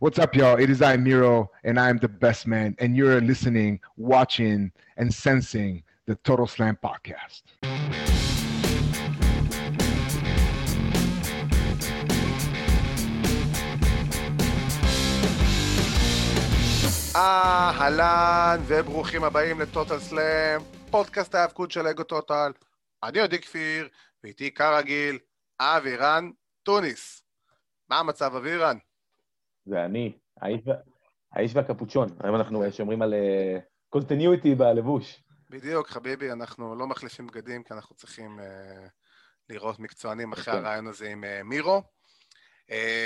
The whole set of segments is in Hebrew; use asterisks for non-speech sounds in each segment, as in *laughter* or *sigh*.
What's up, y'all? It is I, Miro, and I am the best man, and you're listening, watching, and sensing the Total Slam podcast. אהלן וברוכים הבאים לטוטל סלאם, פודקאסט ההאבקות של אגו טוטל. אני עדי כפיר, ואיתי כרגיל, אבירן טוניס. מה המצב, אבירן? זה אני, האיש, והקפוצ'ון. היום אנחנו שומרים על continuity uh, בלבוש. בדיוק, חביבי, אנחנו לא מחליפים בגדים, כי אנחנו צריכים uh, לראות מקצוענים אחרי okay. הראיון הזה עם uh, מירו.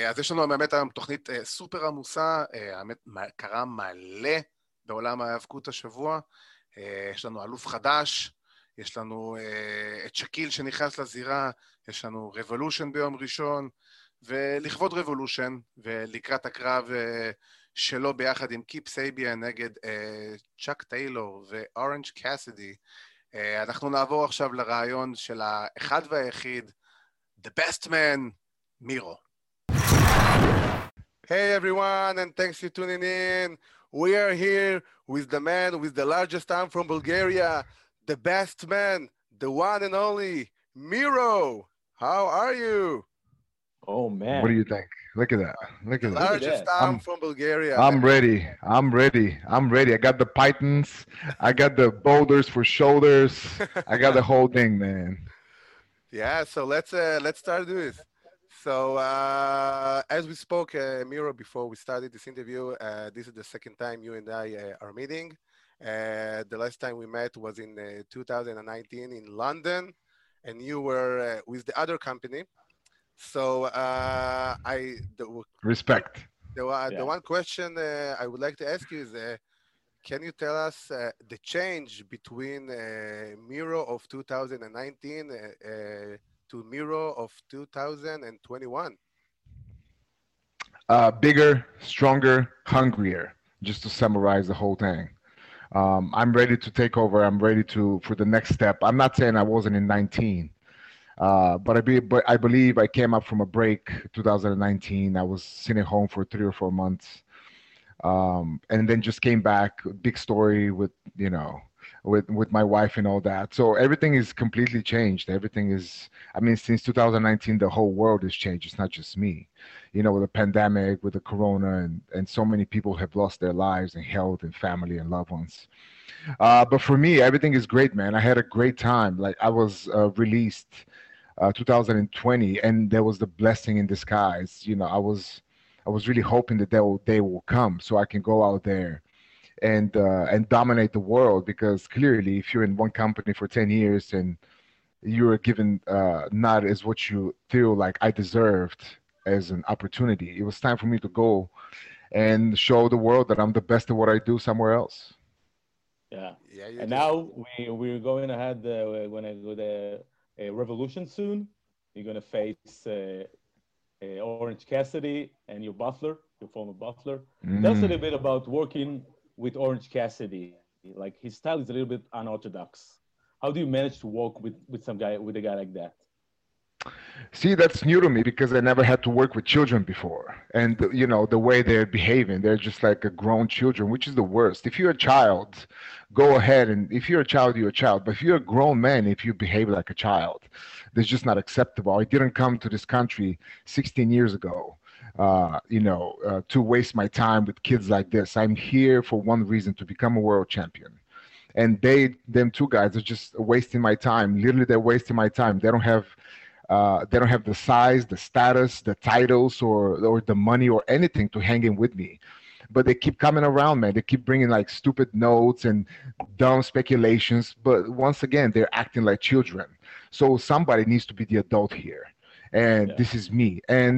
אז יש לנו באמת היום תוכנית סופר עמוסה, האמת, קרה מלא בעולם ההיאבקות השבוע. יש לנו אלוף חדש, יש לנו את שקיל שנכנס לזירה, יש לנו Revolution ביום ראשון, ולכבוד Revolution, ולקראת הקרב uh, שלו ביחד עם קיפ סייביאן נגד צ'אק טיילור ואורנג' קאסידי, uh, אנחנו נעבור עכשיו לראיון של האחד והיחיד, The Best Man, מירו. Everyone, and thanks for tuning in. We are here with the man with the best man, the one and only. How are you? Oh man. What do you think? Look at that. Look at The that. largest arm from Bulgaria. I'm ready. I'm ready. I'm ready. I got the pythons. I got the boulders for shoulders. I got the *laughs* whole thing, man. Yeah, so let's uh, let's start doing this. So uh, as we spoke, uh, Miro, before we started this interview, uh, this is the second time you and I uh, are meeting. Uh, the last time we met was in uh, 2019 in London, and you were uh, with the other company. So uh, I the, Respect. the, one- Yeah. the one question uh, I would like to ask you is, uh, can you tell us uh, the change between uh, Miro of 2019 uh, uh, to Miro of 2021? Uh, bigger, stronger, hungrier. Just to summarize the whole thing. Um, I'm ready to take over. I'm ready to for the next step. I'm not saying I wasn't in 19, uh, but I be, but I believe I came up from a break 2019. I was sitting home for three or four months, um, and then just came back. Big story with you know with with my wife and all that. So everything is completely changed. Everything is. I mean, since 2019, the whole world has changed. It's not just me you know, with the pandemic, with the corona, and, and so many people have lost their lives and health and family and loved ones. Uh, but for me, everything is great, man. I had a great time. Like I was uh, released uh, 2020, and there was the blessing in disguise. You know, I was I was really hoping that that will, day will come so I can go out there and uh, and dominate the world. Because clearly, if you're in one company for 10 years and you are given uh, not as what you feel like I deserved as an opportunity. It was time for me to go and show the world that I'm the best at what I do somewhere else. Yeah. Yeah, And do. now we we're going ahead. Uh, we're gonna go the uh, revolution soon. You're gonna face uh, uh, Orange Cassidy and your Butler, your former Butler. Tell us a Mm. little bit about working with Orange Cassidy. Like his style is a little bit unorthodox. How do you manage to work with with some guy with a guy like that? See, that's new to me because I never had to work with children before. And, you know, the way they're behaving, they're just like a grown children, which is the worst. If you're a child, go ahead. And if you're a child, you're a child. But if you're a grown man, if you behave like a child, that's just not acceptable. I didn't come to this country 16 years ago, uh, you know, uh, to waste my time with kids like this. I'm here for one reason to become a world champion. And they, them two guys, are just wasting my time. Literally, they're wasting my time. They don't have uh, they don't have the size, the status, the titles, or or the money or anything to hang in with me. But they keep coming around, man. They keep bringing like stupid notes and dumb speculations. But once again, they're acting like children. So somebody needs to be the adult here, and Yeah. this is me. And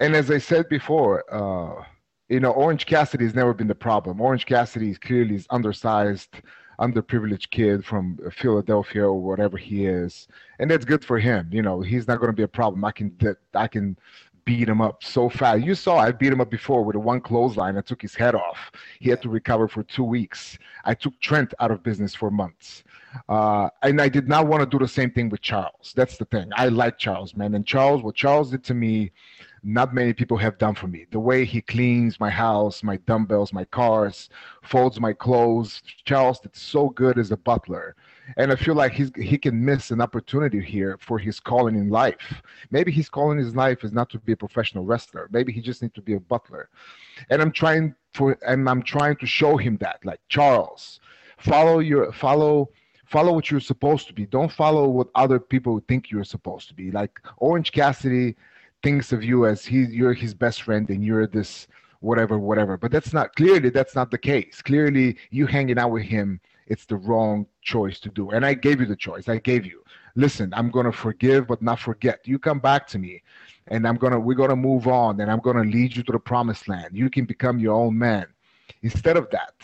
and as I said before, uh, you know, Orange Cassidy has never been the problem. Orange Cassidy is clearly is undersized, underprivileged kid from Philadelphia or whatever he is, and that's good for him. You know, he's not going to be a problem. I can I can beat him up so fast. You saw I beat him up before with a one clothesline. I took his head off. He had to recover for two weeks. I took Trent out of business for months. Uh, and I did not want to do the same thing with Charles. That's the thing. I like Charles, man. And Charles, what Charles did to me, not many people have done for me. The way he cleans my house, my dumbbells, my cars, folds my clothes. Charles did so good as a butler. And I feel like he's, he can miss an opportunity here for his calling in life. Maybe his calling in life is not to be a professional wrestler. Maybe he just needs to be a butler. And I'm trying for and I'm trying to show him that, like Charles, follow your follow follow what you're supposed to be. Don't follow what other people think you're supposed to be. Like Orange Cassidy thinks of you as he you're his best friend and you're this whatever whatever. But that's not clearly that's not the case. Clearly you hanging out with him it's the wrong choice to do. And i gave you the choice. I gave you. Listen i'm going to forgive but not forget. You come back to me and i'm going to we're going to move on and i'm going to lead you to the promised land. You can become your own man. Instead of that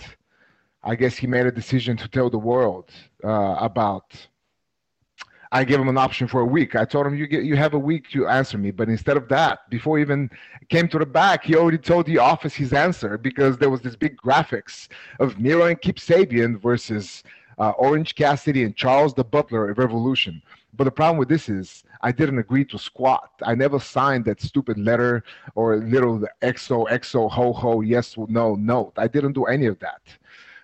i guess he made a decision to tell the world uh, about I gave him an option for a week. I told him you get you have a week to answer me, but instead of that, before he even came to the back, he already told the office his answer because there was this big graphics of Miro and Kip Sabian versus uh, Orange Cassidy and Charles the Butler of Revolution. But the problem with this is I didn't agree to squat. I never signed that stupid letter or little XO XO ho ho yes no note. I didn't do any of that.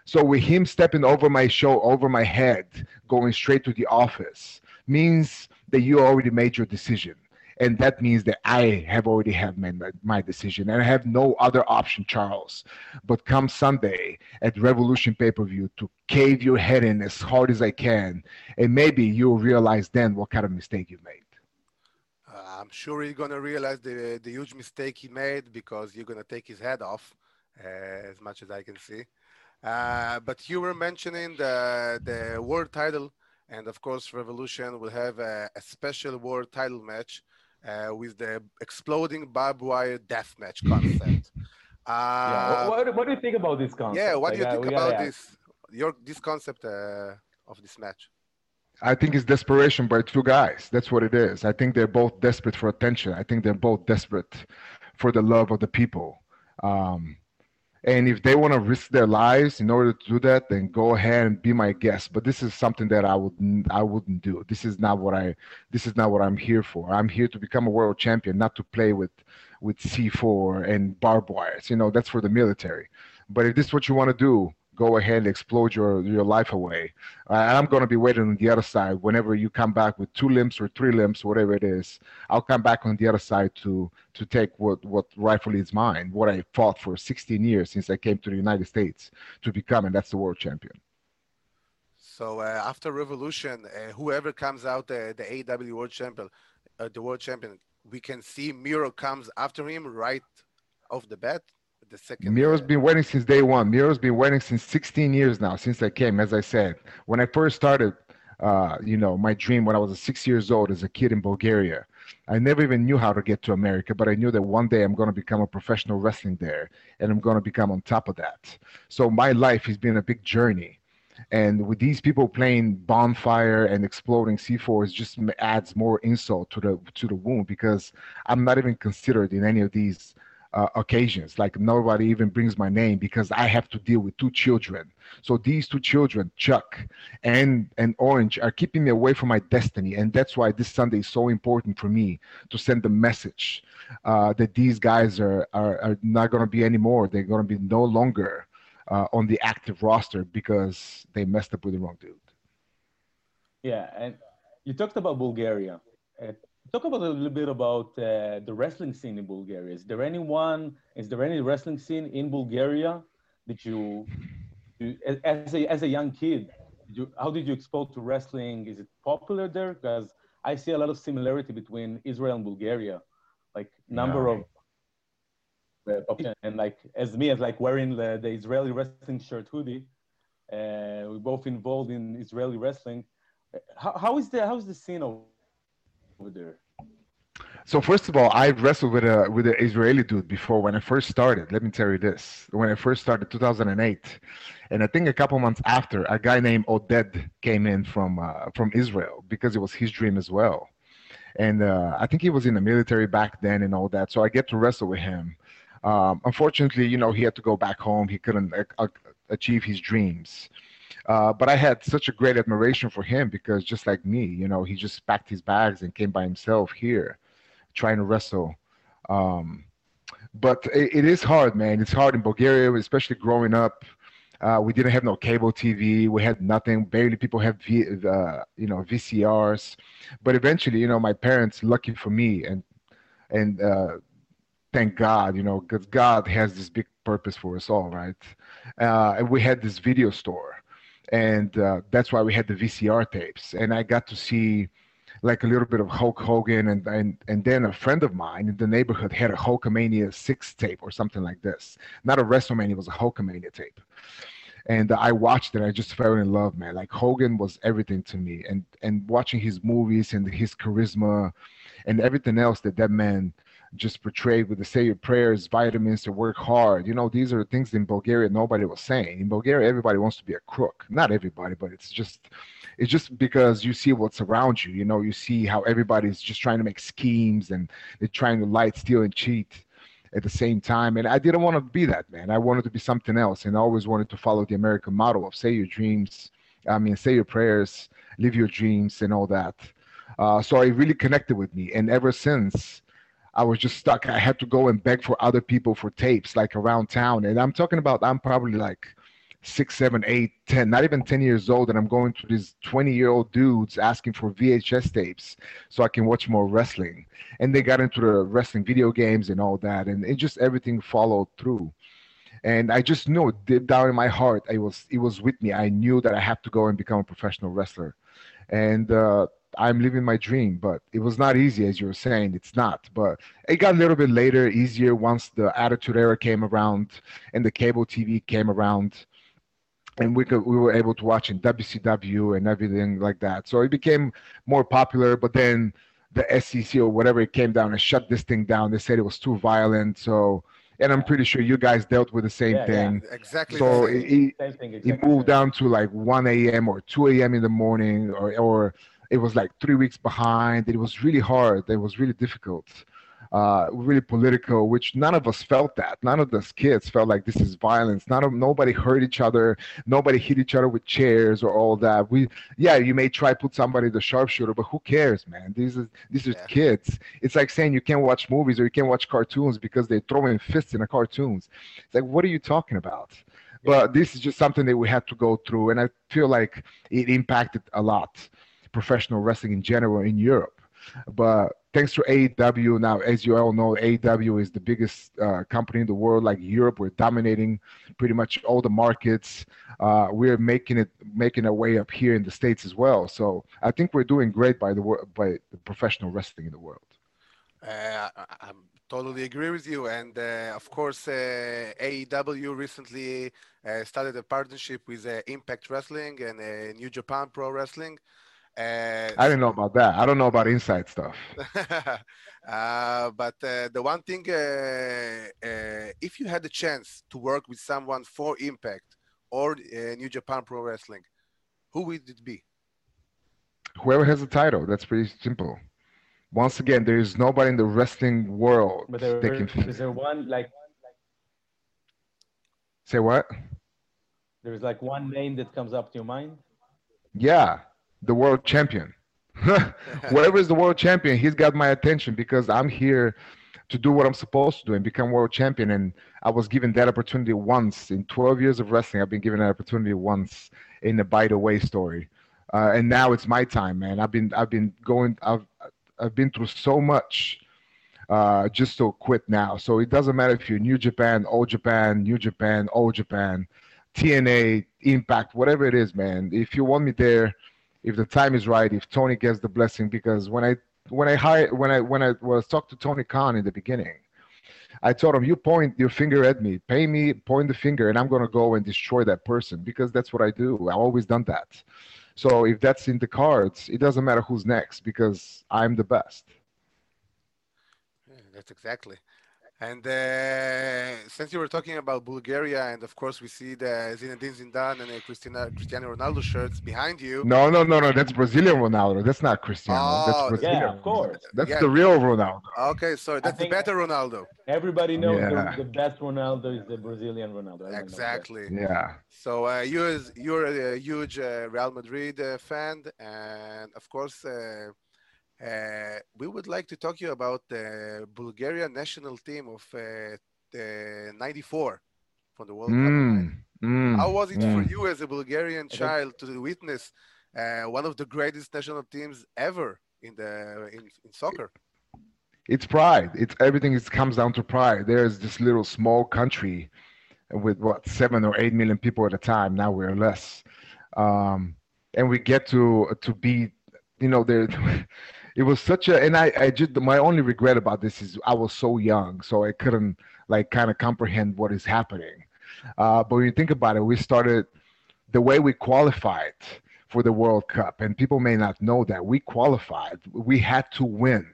So with him stepping over my show, over my head, going straight to the office, means that you already made your decision. And that means that I have already have made my decision, and I have no other option, Charles. But come Sunday at Revolution pay per view to cave your head in as hard as I can, and maybe you'll realize then what kind of mistake you made. Uh, I'm sure you're gonna realize the the huge mistake he made because you're gonna take his head off, uh, as much as I can see. Uh, but you were mentioning the the world title and of course, Revolution will have a, a special world title match uh, with the exploding barbed wire death match concept. *laughs* Uh, yeah. what, what, do you think about this concept? Yeah, what like, do you think about this? Your this concept uh, of this match? I think it's desperation by two guys. That's what it is. I think they're both desperate for attention. I think they're both desperate for the love of the people. Um, and if they want to risk their lives in order to do that, then go ahead and be my guest. But this is something that I would I wouldn't do. This is not what I this is not what I'm here for. I'm here to become a world champion, not to play with with C4 and barbed wires. You know, that's for the military. But if this is what you want to do, go ahead and explode your, your life away. Uh, and I'm going to be waiting on the other side whenever you come back with two limbs or three limbs, whatever it is. I'll come back on the other side to to take what what rightfully is mine, what I fought for 16 years since I came to the United States to become, and that's the world champion. So uh, after Revolution, uh, whoever comes out the AEW World Champion, uh, the World Champion, we can see Miro comes after him right off the bat the second. Miro's been waiting since day one. Miro's been waiting since 16 years now, since I came. As I said, when I first started, uh, you know, my dream when I was six years old as a kid in Bulgaria. I never even knew how to get to America, but I knew that one day I'm going to become a professional wrestling there, and I'm going to become on top of that. So my life has been a big journey, and with these people playing bonfire and exploding C4s, just adds more insult to the to the wound because I'm not even considered in any of these uh, occasions. Like nobody even brings my name because I have to deal with two children. So these two children, Chuck and and Orange, are keeping me away from my destiny, and that's why this Sunday is so important for me to send the message uh, that these guys are are, are not going to be anymore. They're going to be no longer uh, on the active roster because they messed up with the wrong dude. Yeah, and you talked about Bulgaria talk about a little bit about uh, the wrestling scene in Bulgaria. Is there anyone? Is there any wrestling scene in Bulgaria that you, you as a as a young kid, you, how did you expose to wrestling? Is it popular there? Because I see a lot of similarity between Israel and Bulgaria, like number of uh, and like as me as like wearing the, the Israeli wrestling shirt hoodie. Uh, we're both involved in Israeli wrestling. How, how is the how is the scene of over there? So first of all, I wrestled with a with an Israeli dude before when I first started. Let me tell you this: when I first started, 2008, and I think a couple months after, a guy named Oded came in from uh, from Israel because it was his dream as well, and uh, I think he was in the military back then and all that. So I get to wrestle with him. Um, unfortunately, you know, he had to go back home. He couldn't uh, achieve his dreams. Uh, but I had such a great admiration for him because just like me, you know, he just packed his bags and came by himself here, trying to wrestle Um, but it, it is hard, man. It's hard in Bulgaria, especially growing up. Uh, we didn't have no cable TV. We had nothing. Barely people have v, uh, you know VCRs. But eventually, you know, my parents, lucky for me, and and uh, thank God, you know, because God has this big purpose for us all, right? Uh, and we had this video store, and uh, that's why we had the VCR tapes. And I got to see like a little bit of Hulk Hogan, and and and then a friend of mine in the neighborhood had a Hulkamania six tape or something like this. Not a WrestleMania, it was a Hulkamania tape. And I watched it. I just fell in love, man. Like Hogan was everything to me, and and watching his movies and his charisma, and everything else that that man just portrayed with the say your prayers, vitamins to work hard. You know, these are things in Bulgaria nobody was saying. In Bulgaria, everybody wants to be a crook. Not everybody, but it's just it's just because you see what's around you. You know, you see how everybody's just trying to make schemes and they're trying to lie, steal, and cheat at the same time. And I didn't want to be that man. I wanted to be something else, and I always wanted to follow the American model of say your dreams. I mean, say your prayers, live your dreams, and all that. Uh, so it really connected with me, and ever since. I was just stuck. I had to go and beg for other people for tapes, like around town. And I'm talking about, I'm probably like six, seven, eight, ten, not even 10 years old, and I'm going to these 20 year old dudes asking for VHS tapes so I can watch more wrestling. And they got into the wrestling video games and all that, and it just everything followed through. And I just knew deep down in my heart, it was it was with me. I knew that I had to go and become a professional wrestler. And uh, I'm living my dream, but it was not easy, as you were saying. It's not, but it got a little bit later, easier once the Attitude Era came around and the cable TV came around and we could we were able to watch in WCW and everything like that. So it became more popular. But then the SEC or whatever it came down and shut this thing down. They said it was too violent. So and I'm pretty sure you guys dealt with the same yeah, thing. Yeah, exactly. So it, it, exactly it moved down to like 1 a.m. or 2 a.m. in the morning, or or it was like three weeks behind. It was really hard. It was really difficult uh, really political, which none of us felt that. None of us kids felt like this is violence. None of nobody hurt each other. Nobody hit each other with chairs or all that. We, yeah, you may try put somebody the sharpshooter, but who cares, man? These are these are yeah. kids. It's like saying you can't watch movies or you can't watch cartoons because they're throwing fists in the cartoons. It's like, what are you talking about? But this is just something that we had to go through, and I feel like it impacted a lot professional wrestling in general in Europe. But thanks to AEW, now as you all know, AEW is the biggest uh, company in the world. Like Europe, we're dominating pretty much all the markets. Uh, we're making it making our way up here in the states as well. So I think we're doing great by the by the professional wrestling in the world. Uh, I totally agree with you. And uh, of course, uh, AEW recently uh, started a partnership with Impact Wrestling and New Japan Pro Wrestling. Uh, I didn't know about that. I don't know about inside stuff. *laughs* uh, but uh, the one thing, uh, uh, if you had the chance to work with someone for Impact or uh, New Japan Pro Wrestling, who would it be? Whoever has the title. That's pretty simple. Once again, there is nobody in the wrestling world but there, that can. Is there one like? Say what? There's like one name that comes up to your mind. Yeah, the world champion. *laughs* Whoever is the world champion, he's got my attention because I'm here to do what I'm supposed to do and become world champion. And I was given that opportunity once in 12 years of wrestling. I've been given that opportunity once in the by the way story. Uh, and now it's my time, man. I've been I've been going I've I've been through so much uh, just to quit now. So it doesn't matter if you're New Japan, Old Japan, New Japan, Old Japan, TNA, Impact, whatever it is, man. If you want me there, if the time is right, if Tony gets the blessing. Because when I when I hired when I when I was talked to Tony Khan in the beginning, I told him, "You point your finger at me, pay me, point the finger, and I'm gonna go and destroy that person because that's what I do. I've always done that. So if that's in the cards, it doesn't matter who's next because I'm the best." Yeah, that's exactly. And uh, since you were talking about Bulgaria, and of course we see the Zinedine Zidane and Christina, Cristiano Ronaldo shirts behind you. No, no, no, no. That's Brazilian Ronaldo. That's not Cristiano. Oh, that's Brazilian. Yeah, of course. That's yeah. the real Ronaldo. Okay, so that's the better Ronaldo. Everybody knows yeah. the, the, best Ronaldo is the Brazilian Ronaldo. Exactly. Yeah. So uh, you is, you're a huge uh, Real Madrid uh, fan, and of course uh, Uh, we would like to talk to you about the Bulgaria national team of uh, the 94 from the World mm, Cup. Mm, How was it mm. for you as a Bulgarian child to witness uh, one of the greatest national teams ever in the in, in soccer? It's pride. It's everything. It comes down to pride. There's this little small country with what seven or eight million people at a time. Now we're less, um, and we get to to be, you know, there. *laughs* it was such a and I, I just my only regret about this is I was so young, so I couldn't like kind of comprehend what is happening. Uh, but when you think about it, we started the way we qualified for the World Cup, and people may not know that we qualified. We had to win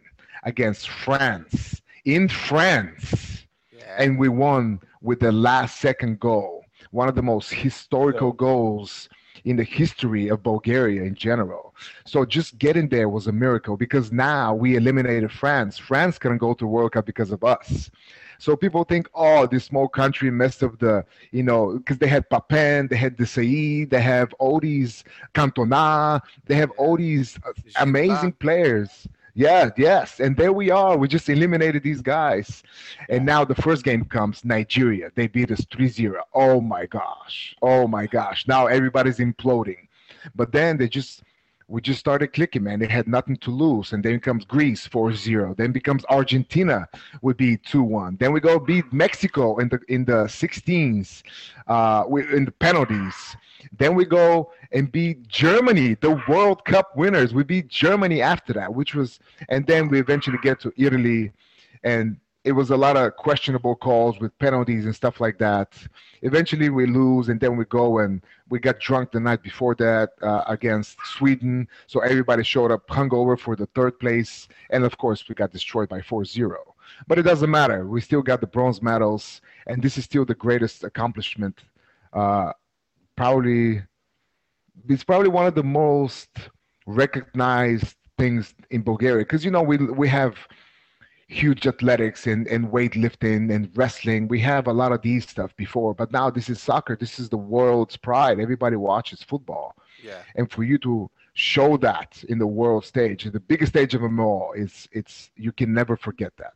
against France in France, yeah. and we won with the last second goal, one of the most historical yeah. goals in the history of Bulgaria in general. So just getting there was a miracle because now we eliminated France. France couldn't go to World Cup because of us. So people think, oh, this small country messed up the, you know, because they had Papin, they had Desailly, they have all these Cantona, they have all these amazing players. Yeah, yes. And there we are. We just eliminated these guys. And now the first game comes Nigeria. They beat us 3 0. Oh my gosh. Oh my gosh. Now everybody's imploding. But then they just we just started clicking, man. They had nothing to lose. And then comes Greece 4-0. Then becomes Argentina would be 2-1. Then we go beat Mexico in the in the 16s uh, in the penalties. Then we go and beat Germany, the World Cup winners. We beat Germany after that, which was and then we eventually get to Italy and it was a lot of questionable calls with penalties and stuff like that. Eventually, we lose, and then we go and we got drunk the night before that uh, against Sweden. So everybody showed up hungover for the third place, and of course, we got destroyed by 4-0. But it doesn't matter. We still got the bronze medals, and this is still the greatest accomplishment. Uh, probably, it's probably one of the most recognized things in Bulgaria because you know we we have huge athletics and, and weightlifting and wrestling. We have a lot of these stuff before, but now this is soccer. This is the world's pride. Everybody watches football. Yeah. And for you to show that in the world stage, the biggest stage of them all, is it's you can never forget that.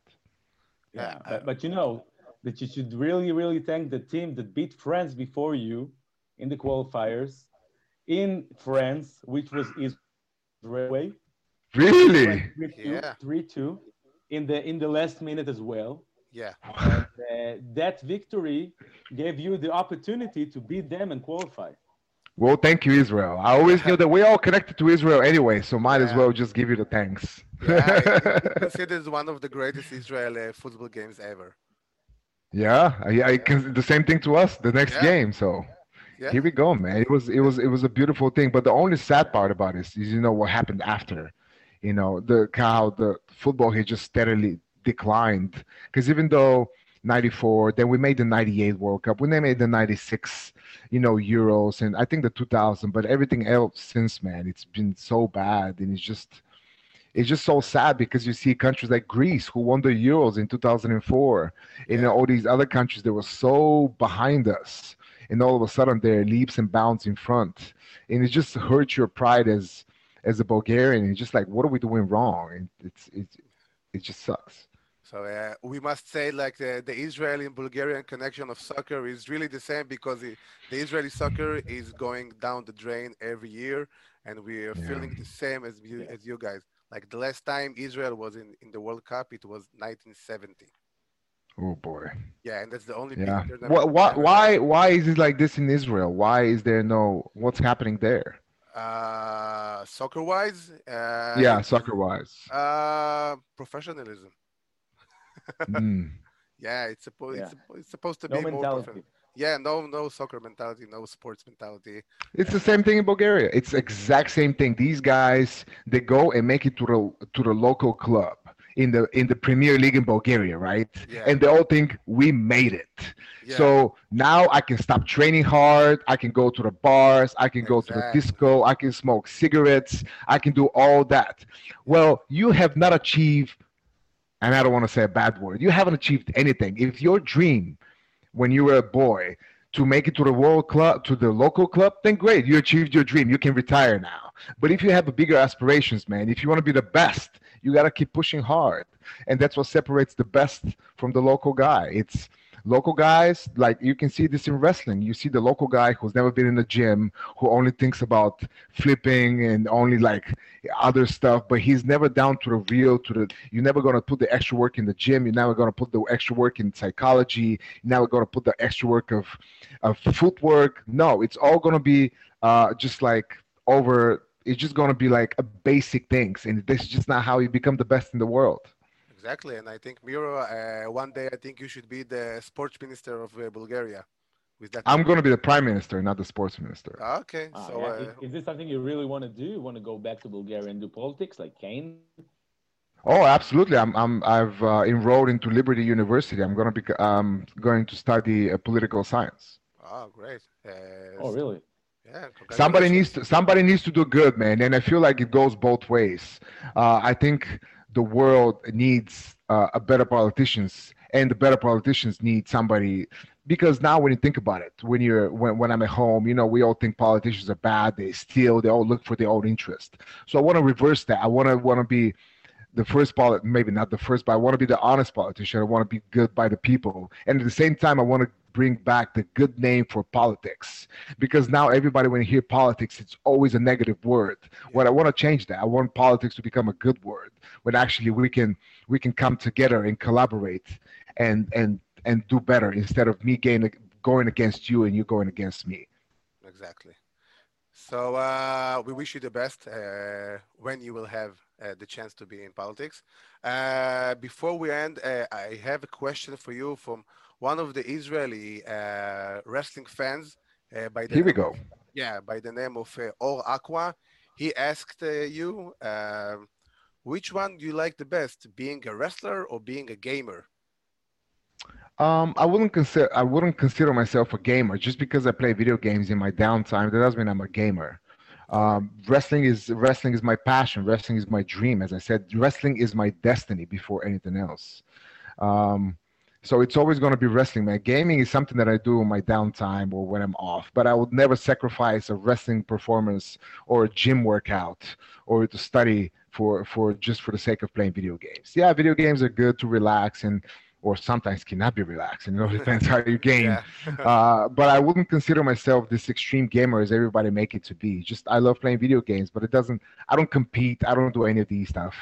Yeah, but, but you know that you should really, really thank the team that beat France before you in the qualifiers in France, which was Israel. Really? 3 yeah. 3 2 in the in the last minute as well. Yeah. And, uh, that victory gave you the opportunity to beat them and qualify. Well, thank you, Israel. I always knew that we're all connected to Israel anyway, so might yeah. as well just give you the thanks. yeah, *laughs* considered one of the greatest Israeli uh, football games ever. Yeah, I, I can, the same thing to us. The next yeah. game, so yeah. here we go, man. It was it was it was a beautiful thing. But the only sad part about it is, you know, what happened after you know the how the football had just steadily declined because even though 94 then we made the 98 world cup when they made the 96 you know euros and i think the 2000 but everything else since man it's been so bad and it's just it's just so sad because you see countries like Greece who won the Euros in 2004, yeah. and all these other countries that were so behind us, and all of a sudden they're leaps and bounds in front, and it just hurts your pride as as a Bulgarian, it's just like, what are we doing wrong? it's it's it just sucks. So uh, we must say, like the, the Israeli and Bulgarian connection of soccer is really the same because the, the Israeli soccer is going down the drain every year, and we are yeah. feeling the same as you, as you guys. Like the last time Israel was in, in the World Cup, it was 1970. Oh boy. Yeah, and that's the only. Thing. Yeah. What, why, why, why is it like this in Israel? Why is there no? What's happening there? uh, soccer wise. Uh, yeah, soccer wise. Uh, professionalism. *laughs* mm. Yeah, it's supposed yeah. it's, it's, supposed to no be mentality. more. Yeah, no, no soccer mentality, no sports mentality. It's the same thing in Bulgaria. It's exact same thing. These guys, they go and make it to the to the local club in the in the Premier League in Bulgaria, right? Yeah. And they all think we made it. Yeah. So now I can stop training hard. I can go to the bars. I can go to the disco. I can smoke cigarettes. I can do all that. Well, you have not achieved, and I don't want to say a bad word. You haven't achieved anything. If your dream, when you were a boy, to make it to the world club, to the local club, then great. You achieved your dream. You can retire now. But if you have bigger aspirations, man, if you want to be the best, you got to keep pushing hard. And that's what separates the best from the local guy. It's local guys like you can see this in wrestling you see the local guy who's never been in the gym who only thinks about flipping and only like other stuff but he's never down to the real to the you're never going to put the extra work in the gym you're never going to put the extra work in psychology you're never going to put the extra work of of footwork no it's all going to be uh, just like over it's just going to be like a basic things and this is just not how you become the best in the world Exactly, and I think Miro, uh, one day I think you should be the sports minister of uh, Bulgaria. With that, I'm going to be the prime minister, not the sports minister. Ah, okay, ah, so yeah. uh, is, is, this something you really want to do? You want to go back to Bulgaria and do politics like Kane? Oh, absolutely. I'm, I'm, I've uh, enrolled into Liberty University. I'm going to be, I'm going to study uh, political science. Oh, great. Uh, oh, really? Yeah, somebody needs to somebody needs to do good, man, and I feel like it goes both ways. Uh, I think the world needs uh, a better politicians and the better politicians need somebody because now when you think about it when you're when, when i'm at home you know we all think politicians are bad they steal they all look for their own interest. So i want to reverse that. I want to want to be the first polit maybe not the first but i want to be the honest politician. I want to be good by the people. And at the same time i want to bring back the good name for politics. Because now everybody when you hear politics it's always a negative word. Yeah. what i want to change that. I want politics to become a good word when actually we can we can come together and collaborate and and and do better instead of me going going against you and you going against me. Exactly. So uh, we wish you the best uh, when you will have uh, the chance to be in politics. Uh, before we end, uh, I have a question for you from one of the Israeli uh, wrestling fans. by the Here we go. Of, yeah, by the name of Or Aqua. He asked you, um, which one do you like the best, being a wrestler or being a gamer? Um, I wouldn't consider I wouldn't consider myself a gamer just because I play video games in my downtime. That doesn't mean I'm a gamer. Um, wrestling is wrestling is my passion. Wrestling is my dream. As I said, wrestling is my destiny before anything else. Um, so it's always going to be wrestling. My gaming is something that I do in my downtime or when I'm off. But I would never sacrifice a wrestling performance or a gym workout or to study for for just for the sake of playing video games. Yeah, video games are good to relax and or sometimes cannot be relaxing. You know, *laughs* it depends how you *laughs* game. *laughs* uh, but I wouldn't consider myself this extreme gamer as everybody make it to be. Just I love playing video games, but it doesn't. I don't compete. I don't do any of these stuff.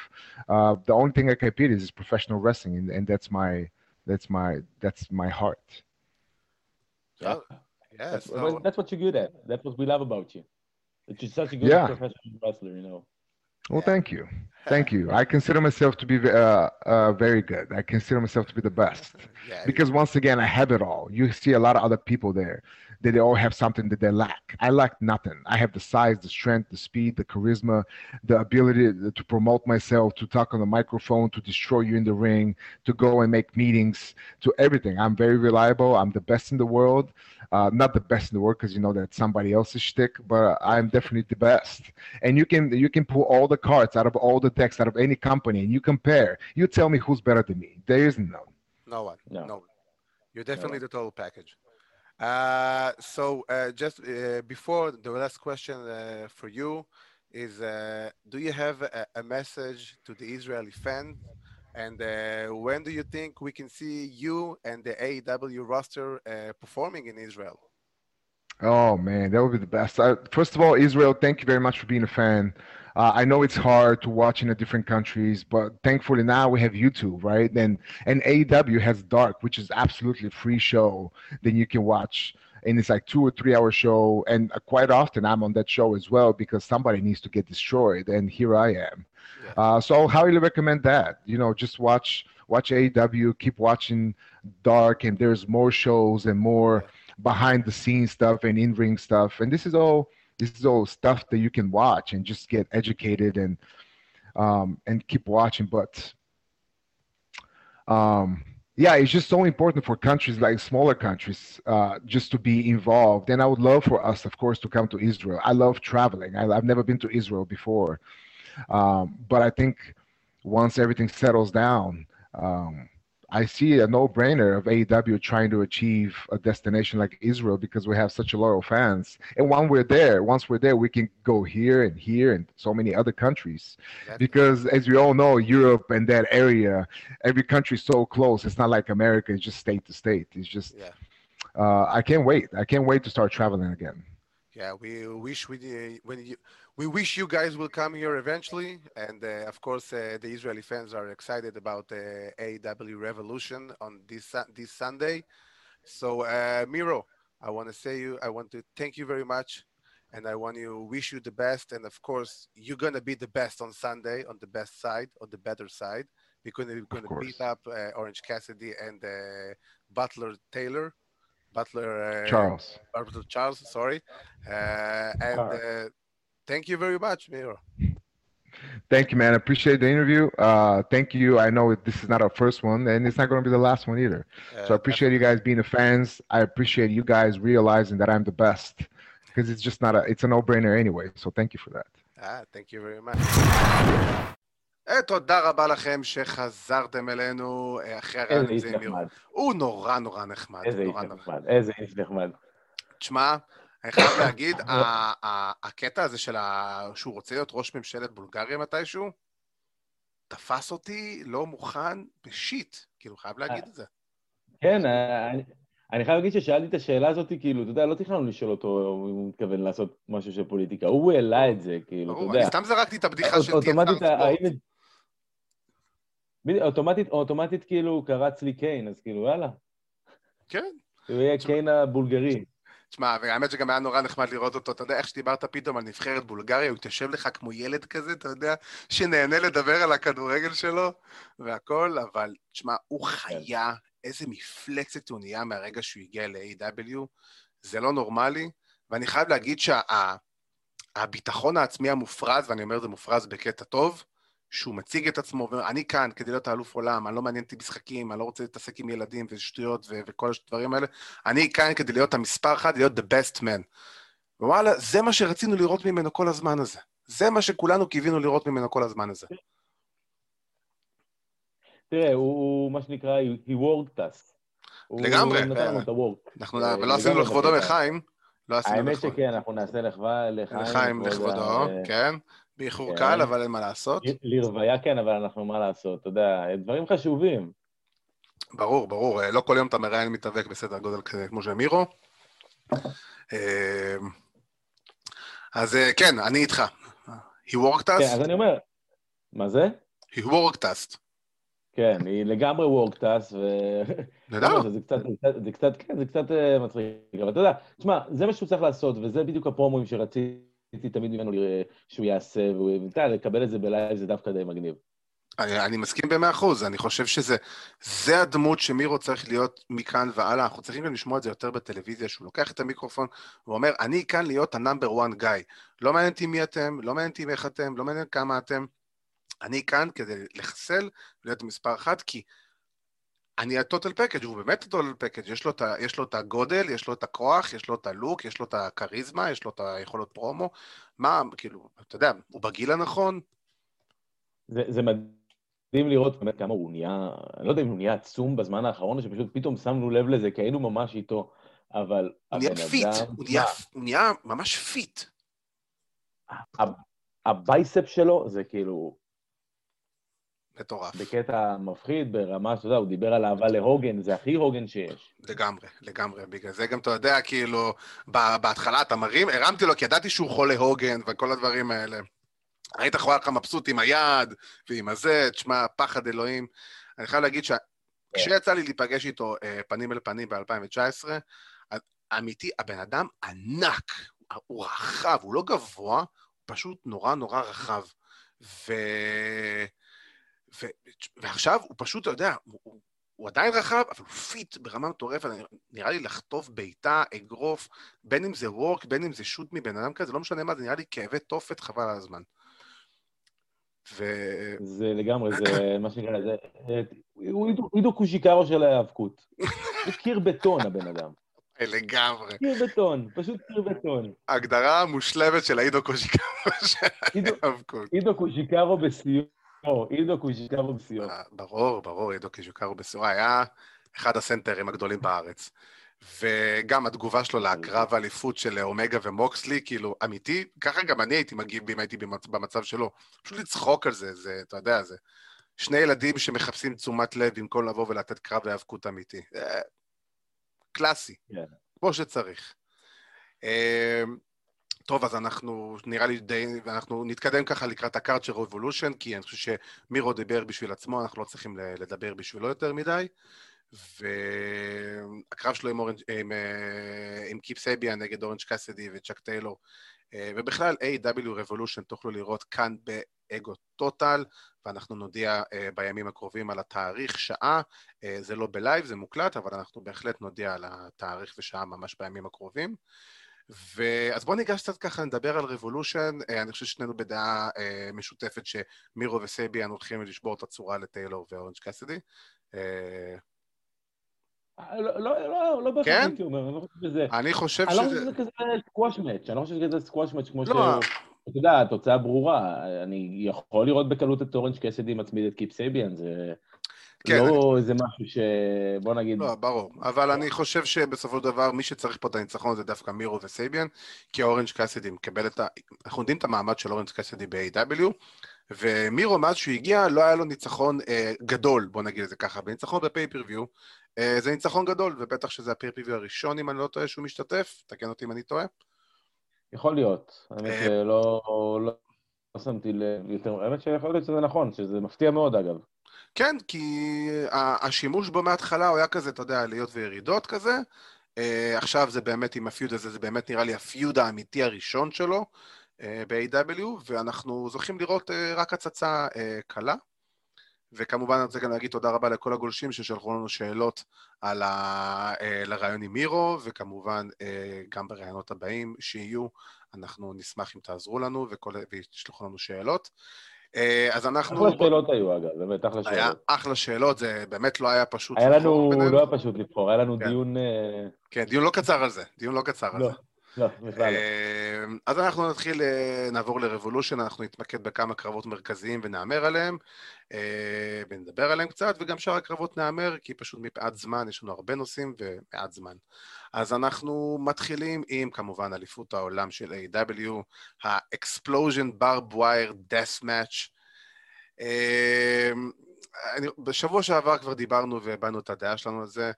Uh, the only thing I compete is, is professional wrestling, and, and that's my that's my that's my heart. Yeah, yeah. That's, so... that's what you're good at. That's what we love about you. That you're such a good yeah. professional wrestler. You know. Well, thank you. Thank you. I consider myself to be uh, uh, very good. I consider myself to be the best. Yeah, because once again, I have it all. You see a lot of other people there that they all have something that they lack. I lack nothing. I have the size, the strength, the speed, the charisma, the ability to promote myself, to talk on the microphone, to destroy you in the ring, to go and make meetings, to everything. I'm very reliable. I'm the best in the world. Uh, not the best in the world because you know that's somebody else's shtick, but I'm definitely the best. And you can you can pull all the cards out of all the decks out of any company, and you compare. You tell me who's better than me. There is none. No one. No. no one. You're definitely no. the total package. Uh, so uh, just uh, before the last question uh, for you is, uh, do you have a, a, message to the Israeli fans? And uh, when do you think we can see you and the AEW roster performing in Israel? Oh man, that would be the best. first of all, Israel, thank you very much for being a fan. Uh, I know it's hard to watch in the different countries, but thankfully now we have YouTube, right? And and AEW has Dark, which is absolutely free show. Then you can watch, and it's like two or three hour show. And uh, quite often I'm on that show as well because somebody needs to get destroyed, and here I am. Yeah. Uh, so I'll highly recommend that. You know, just watch watch AEW, keep watching Dark, and there's more shows and more behind the scenes stuff and in ring stuff. And this is all this is all stuff that you can watch and just get educated and um, and keep watching. But um, yeah, it's just so important for countries like smaller countries uh, just to be involved. And I would love for us, of course, to come to Israel. I love traveling. I, have never been to Israel before, um, but I think once everything settles down, um, I see a no-brainer of AEW trying to achieve a destination like Israel because we have such a loyal fans. And when we're there, once we're there, we can go here and here and so many other countries. Exactly. Because as we all know, Europe and that area, every country is so close. It's not like America; it's just state to state. It's just. Yeah. Uh, I can't wait. I can't wait to start traveling again. Yeah, we wish we uh, when you we wish you guys will come here eventually, and uh, of course uh, the Israeli fans are excited about the AEW Revolution on this this Sunday. So uh, Miro, I want to say you, I want to thank you very much, and I want to wish you the best. And of course, you're gonna be the best on Sunday, on the best side, on the better side, because we're gonna beat up uh, Orange Cassidy and uh, Butler Taylor, Butler uh, Charles. Butler Charles. Sorry, uh, and uh, thank you very much, Miro. Thank you, man. I appreciate the interview. Uh, thank you. I know this is not our first one, and it's not going to be the last one either. Uh, So I appreciate you guys being the fans. I appreciate you guys realizing that I'm the best because it's just not a, it's a no-brainer anyway. So thank you for that. אה, thank you very much. אה, תודה רבה לכם שחזרתם אלינו אה, אחרי איזה הרעיון איש הזה עם מירו. נחמד, הוא נורא נורא נחמד. איזה איש נורא נורא. נחמד, איזה איש נחמד. תשמע, אני חייב להגיד, *coughs* הקטע הזה של ה- שהוא רוצה להיות ראש ממשלת בולגריה מתישהו, תפס אותי לא מוכן בשיט. כאילו, חייב להגיד את זה. כן, אני- אני חייב להגיד ששאלתי את השאלה הזאת, כאילו, אתה יודע, לא תכננו לשאול אותו אם הוא מתכוון לעשות משהו של פוליטיקה. הוא העלה את זה, כאילו, אתה יודע. אני סתם זרקתי את הבדיחה של תהיה אוטומטית, אוטומטית כאילו קרץ לי קיין, אז כאילו, יאללה. כן. הוא יהיה קיין הבולגרי. תשמע, והאמת שגם היה נורא נחמד לראות אותו, אתה יודע, איך שדיברת פתאום על נבחרת בולגריה, הוא התיישב לך כמו ילד כזה, אתה יודע, שנהנה לדבר על הכדורגל שלו והכל, אבל תשמע, הוא חיה, איזה מפלצת הוא נהיה מהרגע שהוא הגיע ל-AW, זה לא נורמלי, ואני חייב להגיד שהביטחון העצמי המופרז, ואני אומר את זה מופרז בקטע טוב, שהוא מציג את עצמו, ואני כאן כדי להיות האלוף עולם, אני לא מעניין אותי משחקים, אני לא רוצה להתעסק עם ילדים ושטויות ו- וכל הדברים האלה, אני כאן כדי להיות המספר אחד, להיות the best man. ווואלה, זה מה שרצינו לראות ממנו כל הזמן הזה. זה מה שכולנו קיווינו לראות ממנו כל הזמן הזה. תראה, הוא, הוא מה שנקרא, he worked us. הוא לגמרי, נתן לנו את ה-work. אנחנו, אה, ולא עשינו לכבודו. לחיים, לא האמת. שכן, אנחנו נעשה לחיים. לחיים לכבוד לכבודו, כן. באיחור כן. קל, אבל אין מה לעשות. לרוויה כן, אבל אנחנו, מה לעשות, אתה יודע, דברים חשובים. ברור, ברור. אה, לא כל יום אתה מראיין מתאבק בסדר גודל כזה כמו של מירו. אה, אז אה, כן, אני איתך. He worked כן, אז us, אני אומר, מה זה? he worked us. כן, היא לגמרי וורקטס, ו... נהדר. לא, זה קצת, זה כן, זה קצת מצחיק, אבל אתה יודע, תשמע, זה מה שהוא צריך לעשות, וזה בדיוק הפרומואים שרציתי תמיד ממנו שהוא יעשה, והוא, אתה יודע, לקבל את זה בלייב זה דווקא די מגניב. אני, אני מסכים במאה אחוז, אני חושב שזה זה הדמות שמירו צריך להיות מכאן והלאה, אנחנו צריכים גם לשמוע את זה יותר בטלוויזיה, שהוא לוקח את המיקרופון ואומר, אני כאן להיות ה-number one guy. לא מעניין אותי מי אתם, לא מעניין אותי איך אתם, לא מעניין כמה אתם. אני כאן כדי לחסל ולהיות מספר אחת, כי אני ה-total package, הוא באמת ה-total package, יש יש לו את הגודל, יש לו את הכוח, יש לו את הלוק, יש לו את הכריזמה, יש לו את היכולות פרומו. מה, כאילו, אתה יודע, הוא בגיל הנכון, זה, זה מדהים לראות באמת כמה הוא נהיה, אני לא יודע אם הוא נהיה עצום בזמן האחרון, או שפשוט פתאום שמנו לב לזה, כי היינו ממש איתו, אבל הוא נהיה fit, אדם, הוא נהיה, הוא נהיה ממש פיט. ה biceps שלו זה כאילו מטורף. בקטע מפחיד, ברמה שאתה יודע, הוא דיבר על אהבה להוגן, זה הכי הוגן שיש. לגמרי, לגמרי. בגלל זה גם אתה יודע, כאילו, בהתחלה אתה מרים, הרמתי לו כי ידעתי שהוא חולה הוגן וכל הדברים האלה. היית יכול לך מבסוט עם היד ועם הזה, תשמע, פחד אלוהים. אני חייב להגיד שכשיצא לי להיפגש איתו אה, פנים אל פנים ב-2019, אמיתי, הבן אדם ענק, הוא רחב, הוא לא גבוה, הוא פשוט נורא נורא רחב. ו... ו... ועכשיו הוא פשוט, אתה יודע, הוא, הוא, עדיין רחב, אבל הוא fit ברמה מטורפת, נראה לי לחטוף בעיטה, אגרוף, בין אם זה work, בין אם זה shoot מבן אדם כזה, לא משנה מה, זה נראה לי כאבי תופת חבל על הזמן. ו... זה לגמרי, זה מה שנקרא, זה... הוא עידו- קוז'יקרו של ההיאבקות. הוא קיר בטון, הבן אדם. לגמרי. קיר בטון, פשוט קיר בטון. הגדרה מושלמת של העידו קוז'יקרו של ההיאבקות. עידו קוז'יקרו בסיום לא, אידו קוז'יקרו בסיור. אה, ברור, ברור, אידו קוז'יקרו בסיור. היה אחד הסנטרים הגדולים בארץ. וגם התגובה שלו לקרב האליפות של אומגה ומוקסלי, כאילו, אמיתי, ככה גם אני הייתי מגיב אם הייתי במצב שלו. פשוט לצחוק על זה, זה, אתה יודע, זה שני ילדים שמחפשים תשומת לב במקום לבוא ולתת קרב להיאבקות אמיתי. קלאסי, yeah. כן. כמו שצריך. טוב, אז אנחנו, נראה לי די, אנחנו נתקדם ככה לקראת של Revolution, כי אני חושב שמירו דיבר בשביל עצמו, אנחנו לא צריכים לדבר בשבילו יותר מדי. והקרב שלו עם, אורנג', עם, אה, עם קיפ סייביאן נגד אורנג' קאסידי וצ'אק טיילור, אה, ובכלל AEW Revolution תוכלו לראות כאן באגו טוטאל, ואנחנו נודיע אה, בימים הקרובים על התאריך, שעה, זה לא בלייב, זה מוקלט, אבל אנחנו בהחלט נודיע על התאריך ושעה ממש בימים הקרובים. אז בואו ניגש קצת ככה, נדבר על Revolution, אני חושב ששנינו בדעה משותפת שמירו וסייביאן הולכים לשבור את הצורה לטיילור ואורנג' קסידי. לא, לא, לא, לא בהכרח כן? הייתי אומר, אני לא חושב שזה... אני חושב שזה... אני לא חושב שזה כזה squash match, אני לא חושב שזה כזה squash match כמו ש... אתה יודע, התוצאה ברורה. אני יכול לראות בקלות את אורנג' קסידי מצמיד את קיפ סייביאן, זה... כן, לא איזה משהו ש... בוא נגיד... לא, ברור. אבל אני חושב שבסופו של דבר, מי שצריך פה את הניצחון זה דווקא מירו וסייביאן, כי אורנג' קסדי מקבל את ה... אנחנו יודעים את המעמד של אורנג' קסדי ב-AW, ומירו, מאז שהוא הגיע, לא היה לו ניצחון אה, גדול, בוא נגיד את זה ככה. בניצחון בפייפריוויו, אה, זה ניצחון גדול, ובטח שזה הפייפריוויו הראשון, אם אני לא טועה, שהוא משתתף, תקן אותי אם אני טועה. יכול להיות, האמת אה, שלא לא, לא שמתי לב יותר, האמת שיכול להיות שזה נכון, שזה מפתיע מאוד אגב. כן, כי השימוש בו מההתחלה הוא היה כזה, אתה יודע, עליות וירידות כזה. Uh, עכשיו זה באמת עם הפיוד הזה, זה באמת נראה לי הפיוד האמיתי הראשון שלו uh, ב-AW, ואנחנו זוכים לראות uh, רק הצצה קלה. וכמובן אני רוצה גם להגיד תודה רבה לכל הגולשים ששלחו לנו שאלות על ה... אה, לרעיון עם מירו, וכמובן אה, גם ברעיונות הבאים שיהיו, אנחנו נשמח אם תעזרו לנו וכל... וישלחו לנו שאלות. אה, אז אנחנו... אחלה שאלות היו אגב, באמת אחלה שאלות. היה אחלה שאלות, זה באמת לא היה פשוט היה לנו, לא היה פשוט לבחור, היה לנו כן. דיון... כן, דיון לא קצר על זה, דיון לא קצר על לא. זה. לא, בכלל לא. אז אנחנו נתחיל, נעבור לרבולושן, אנחנו נתמקד בכמה קרבות מרכזיים ונאמר עליהם. אה, ונדבר עליהם קצת, וגם שאר הקרבות נאמר, כי פשוט מפאת זמן, יש לנו הרבה נושאים ומעט זמן. אז אנחנו מתחילים עם כמובן אליפות העולם של A.W, ה-Explosion Barb Wire Death Match. אה, בשבוע שעבר כבר דיברנו והבענו את הדעה שלנו על זה.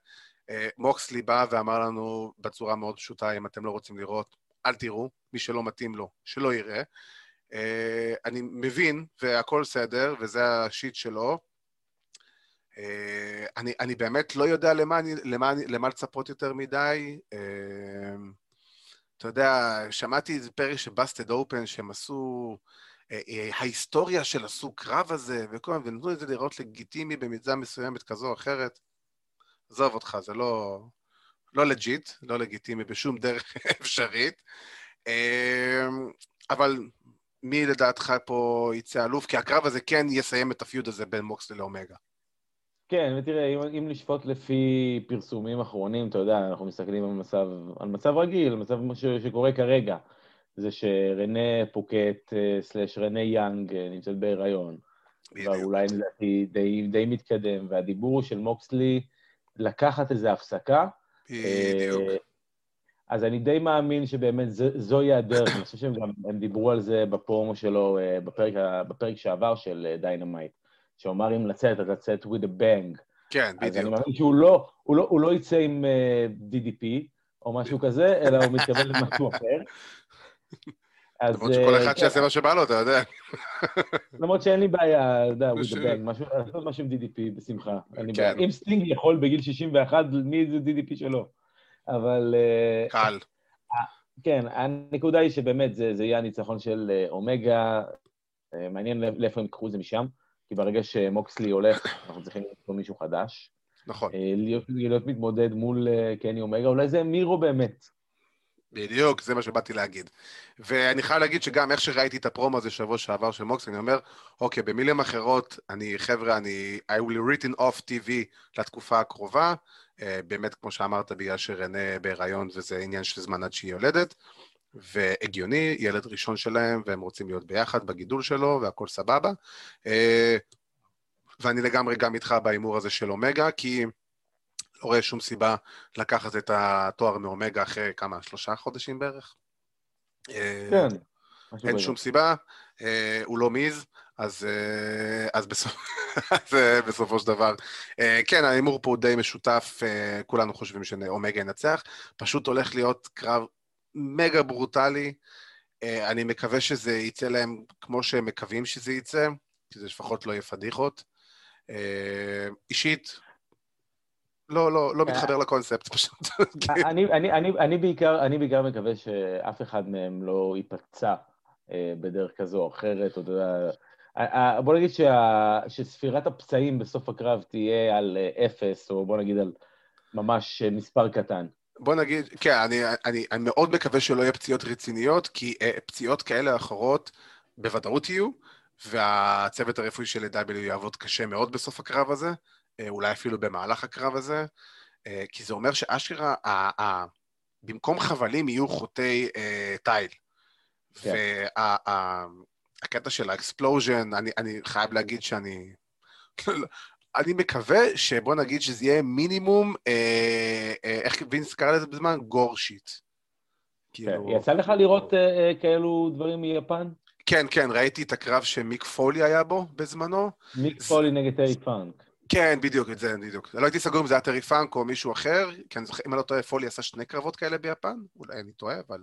אה, מוקסלי בא ואמר לנו בצורה מאוד פשוטה, אם אתם לא רוצים לראות, אל תראו, מי שלא מתאים לו, שלא יראה. Uh, אני מבין, והכל בסדר, וזה השיט שלו. Uh, אני, אני באמת לא יודע למה, למה, למה לצפות יותר מדי. Uh, אתה יודע, שמעתי איזה פרק של בסטד אופן שהם עשו, uh, ההיסטוריה שעשו קרב הזה, וכל מיני, ונתנו את זה לראות לגיטימי במידה מסוימת כזו או אחרת. עזוב אותך, זה לא, לא legit, לא לגיטימי בשום דרך *laughs* אפשרית. אבל מי לדעתך פה יצא אלוף? כי הקרב הזה כן יסיים את ה feud הזה בין מוקסלי לאומגה. כן, ותראה, אם, אם לשפוט לפי פרסומים אחרונים, אתה יודע, אנחנו מסתכלים על מצב, על מצב רגיל, על מצב ש, שקורה כרגע. זה שרנה פאקט אה, slash רנה יאנג אה, נמצאת בהיריון. כבר אולי לדעתי די, די מתקדם, והדיבור של מוקסלי לקחת איזו הפסקה. בדיוק. אה, אז אני די מאמין שבאמת ז, זוהי הדרך, אני חושב שהם גם הם דיברו על זה בפרומו שלו, בפרק, בפרק שעבר של דיינמייט, אה, אמר אם לצאת, אז לצאת with a bang. כן, בדיוק. אז אני מאמין שהוא לא, הוא לא, הוא לא יצא עם uh, DDP או משהו כזה, אלא הוא מתכוון למשהו אחר. *laughs* אז... למרות שכל אחד כן. שיעשה מה שבא לו, אתה יודע. *laughs* למרות שאין לי בעיה, אתה יודע, with a bang, לעשות משהו עם DDP בשמחה. כן. אם סטינג יכול בגיל 61, מי זה DDP שלו? אבל... אה, קל. כן, הנקודה היא שבאמת זה, זה יהיה הניצחון של אה, אומגה, אה, מעניין לאיפה הם יקחו את זה משם, כי ברגע שמוקסלי הולך, אנחנו צריכים למצוא מישהו חדש. נכון. להיות, להיות מתמודד מול קני אומגה, אולי זה מירו באמת. בדיוק, זה מה שבאתי להגיד. ואני חייב להגיד שגם איך שראיתי את הפרומו הזה שבוע שעבר של מוקס, אני אומר, אוקיי, במילים אחרות, אני, חבר'ה, אני, I will written off TV לתקופה הקרובה, uh, באמת, כמו שאמרת, בגלל שרנה בהיריון וזה עניין של זמן עד שהיא יולדת, והגיוני, ילד ראשון שלהם, והם רוצים להיות ביחד בגידול שלו, והכל סבבה. ואני לגמרי גם איתך בהימור הזה של אומגה, כי לא רואה שום סיבה לקחת את התואר מאומגה אחרי כמה, שלושה חודשים בערך? כן. אין שום סיבה, הוא לא מיז, אז, אז, בסופ... *laughs* אז בסופו של דבר, כן, ההימור פה הוא די משותף, כולנו חושבים שאומגה ינצח, פשוט הולך להיות קרב מגה ברוטלי, אני מקווה שזה יצא להם כמו שהם מקווים שזה יצא, כי זה לפחות לא יהיה פדיחות. אישית, לא, לא, לא מתחבר לקונספט *laughs* פשוט. אני, אני, אני, אני, בעיקר, אני בעיקר מקווה שאף אחד מהם לא ייפצע בדרך כזו או אחרת, או אתה יודע... בוא נגיד שה, שספירת הפצעים בסוף הקרב תהיה על אפס, או בוא נגיד על ממש מספר קטן. בוא נגיד, כן, אני, אני, אני מאוד מקווה שלא יהיו פציעות רציניות, כי פציעות כאלה אחרות בוודאות יהיו, והצוות הרפואי של AEW יעבוד קשה מאוד בסוף הקרב הזה, אולי אפילו במהלך הקרב הזה, כי זה אומר שאשכרה, במקום חבלים יהיו חוטי תיל. כן. והקטע של ה explosion, אני, אני חייב להגיד שאני... *laughs* אני מקווה שבוא נגיד שזה יהיה מינימום, אה, אה, איך וינס קרא לזה בזמן? gore shit. כאילו... יצא לך לראות אה, כאלו דברים מיפן? כן, כן, ראיתי את הקרב שמיק פולי היה בו בזמנו. מיק פולי נגד טרי פאנק. כן, בדיוק, את זה, בדיוק. לא הייתי סגור אם זה היה טרי פאנק או מישהו אחר, כי אני זוכר, אם אני לא טועה, פולי עשה שני קרבות כאלה ביפן, אולי אני טועה, אבל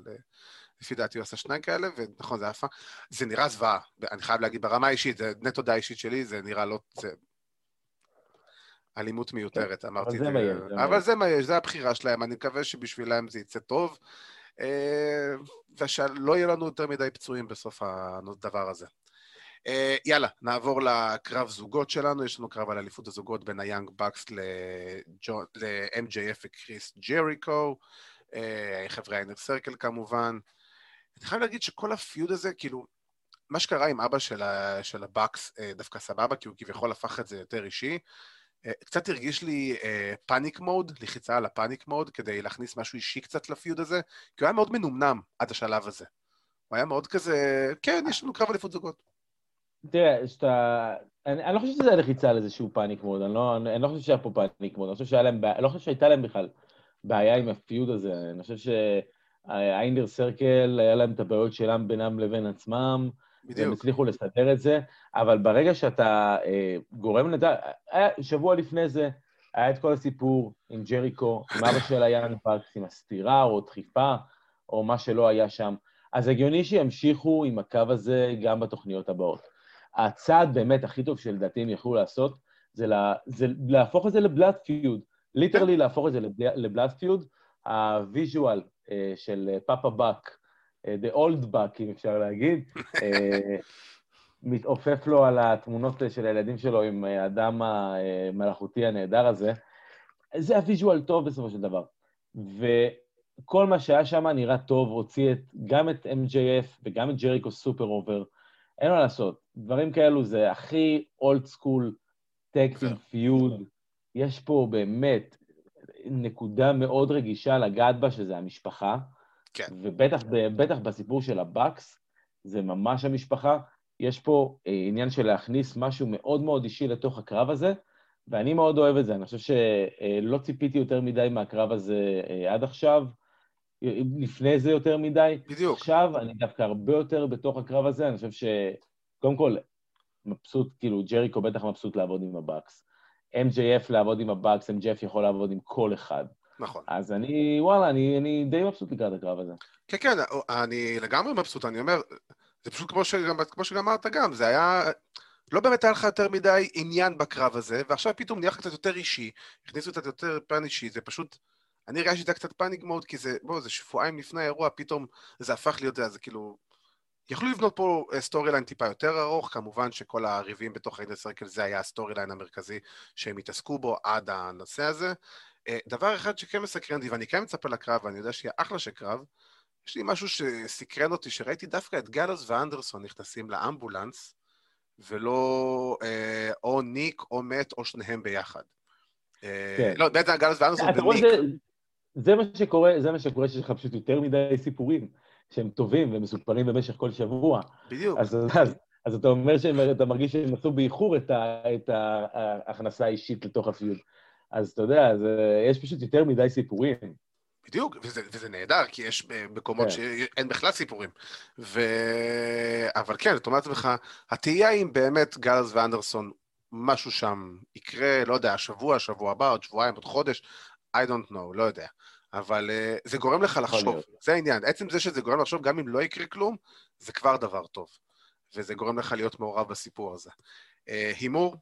לפי דעתי הוא עשה שניים כאלה, ונכון, זה היה פאנק. זה נראה זוועה, אני חייב להגיד, ברמה האישית, זה נטו דעה אישית שלי, זה נראה לא... זה... אלימות מיותרת, אמרתי את זה. אבל זה מה יש, זה הבחירה שלהם, אני מקווה שבשבילם זה יצא טוב. אה, ושלא יהיה לנו יותר מדי פצועים בסוף הדבר הזה. אה, יאללה, נעבור לקרב זוגות שלנו, יש לנו קרב על אליפות הזוגות בין היאנג בקס ל-MJF וקריס ג'ריקו, אה, חברי איינר סרקל כמובן. אני חייב להגיד שכל הפיוד הזה, כאילו, מה שקרה עם אבא של הבקס דווקא סבבה, כי הוא כביכול הפך את זה יותר אישי. אה, קצת הרגיש לי panic uh, mode, לחיצה על ה panic mode, כדי להכניס משהו אישי קצת ל feud הזה, כי הוא היה מאוד מנומנם עד השלב הזה. הוא היה מאוד כזה, כן, יש לנו קרב אליפות זוגות. תראה, שאתה... אני, אני לא חושב שזה היה לחיצה על איזשהו panic mode, אני לא, אני, אני לא חושב שהיה פה panic mode, אני חושב שהיה להם, אני לא חושב שהייתה להם בכלל בעיה עם ה feud הזה, אני חושב שה Inner Circle, היה להם את הבעיות שלהם בינם לבין עצמם, בדיוק. הם הצליחו לסדר את זה, אבל ברגע שאתה אה, גורם לזה, שבוע לפני זה היה את כל הסיפור עם ג'ריקו, עם אבא של היאנג באקס, עם הסתירה או דחיפה, או מה שלא היה שם. אז הגיוני שימשיכו עם הקו הזה גם בתוכניות הבאות. הצעד באמת הכי טוב שלדעתי הם יכלו לעשות, זה, לה, זה להפוך את זה ל blood feud. literally להפוך את זה ל blood feud. ה visual uh, של Papa Buck אה, The Old Buck, אם אפשר להגיד, *laughs* אה, מתעופף לו על התמונות של הילדים שלו עם האדם המלאכותי הנהדר הזה. זה ה visual טוב בסופו של דבר. וכל מה שהיה שם נראה טוב, הוציא את, גם את MJF וגם את ג'ריקו super over. אין מה לעשות, דברים כאלו זה הכי old school tag team feud. יש פה באמת נקודה מאוד רגישה לגעת בה, שזה המשפחה. כן. ובטח בסיפור של הבאקס, זה ממש המשפחה. יש פה אה, עניין של להכניס משהו מאוד מאוד אישי לתוך הקרב הזה, ואני מאוד אוהב את זה. אני חושב שלא אה, ציפיתי יותר מדי מהקרב הזה אה, עד עכשיו, לפני זה יותר מדי. בדיוק. עכשיו אני דווקא הרבה יותר בתוך הקרב הזה, אני חושב שקודם כל, מבסוט, כאילו, ג'ריקו בטח מבסוט לעבוד עם הבאקס. MJF לעבוד עם הבאקס, MJF יכול לעבוד עם כל אחד. נכון. אז אני, וואלה, אני, אני די מבסוט לקראת הקרב הזה. כן, כן, אני לגמרי מבסוט, אני אומר, זה פשוט כמו שגם, כמו שגם אמרת גם, זה היה... לא באמת היה לך יותר מדי עניין בקרב הזה, ועכשיו פתאום נהיה לך קצת יותר אישי, הכניסו קצת יותר פן אישי, זה פשוט... אני הרגשתי את קצת panic mode, כי זה, בוא, זה שבועיים לפני האירוע, פתאום זה הפך להיות, זה כאילו... יכלו לבנות פה storyline טיפה יותר ארוך, כמובן שכל הריבים בתוך ה Inner Circle זה היה ה storyline המרכזי שהם התעסקו בו עד הנושא הזה. אה, דבר אחד שכן מסקרן אותי, ואני כן מצפה לקרב, ואני יודע שיהיה אחלה של קרב, יש לי משהו שסקרן אותי, שראיתי דווקא את גלוס ואנדרסון נכנסים לאמבולנס, ולא אה, או ניק או מת או שניהם ביחד. אה, כן. לא, בעצם גלוס ואנדרסון וניק. זה מה שקורה, זה מה שקורה שיש לך פשוט יותר מדי סיפורים שהם טובים ומסופרים במשך כל שבוע. בדיוק. אז, אז, אז אתה אומר שאתה מרגיש שהם עשו באיחור את, ה, את ההכנסה האישית לתוך הפיוד. אז אתה יודע, אז, יש פשוט יותר מדי סיפורים. בדיוק, וזה, וזה נהדר, כי יש מקומות כן. שאין בכלל סיפורים. ו... אבל כן, אתה אומר לעצמך, התהייה אם באמת גלס ואנדרסון, משהו שם יקרה, לא יודע, השבוע, השבוע הבא, עוד שבועיים, עוד חודש, I don't know, לא יודע. אבל uh, זה גורם לך לחשוב, זה העניין. עצם זה שזה גורם לחשוב, גם אם לא יקרה כלום, זה כבר דבר טוב. וזה גורם לך להיות מעורב בסיפור הזה. אה, הימור?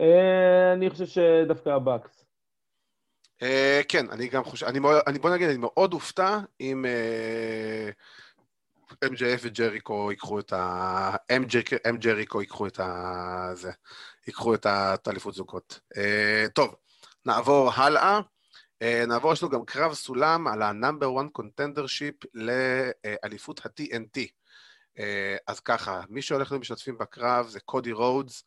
אה, אני חושב שדווקא הבאקס. Uh, כן, אני גם חושב, אני, בוא נגיד, אני מאוד אופתע אם MJF וג'ריקו ייקחו את ה... M ייקחו את ה... זה, ייקחו את האליפות זוגות. טוב, נעבור הלאה. נעבור, יש לנו גם קרב סולם על ה-number one contendership לאליפות ה-TNT. אז ככה, מי שהולך להיות משתתפים בקרב זה קודי רודס,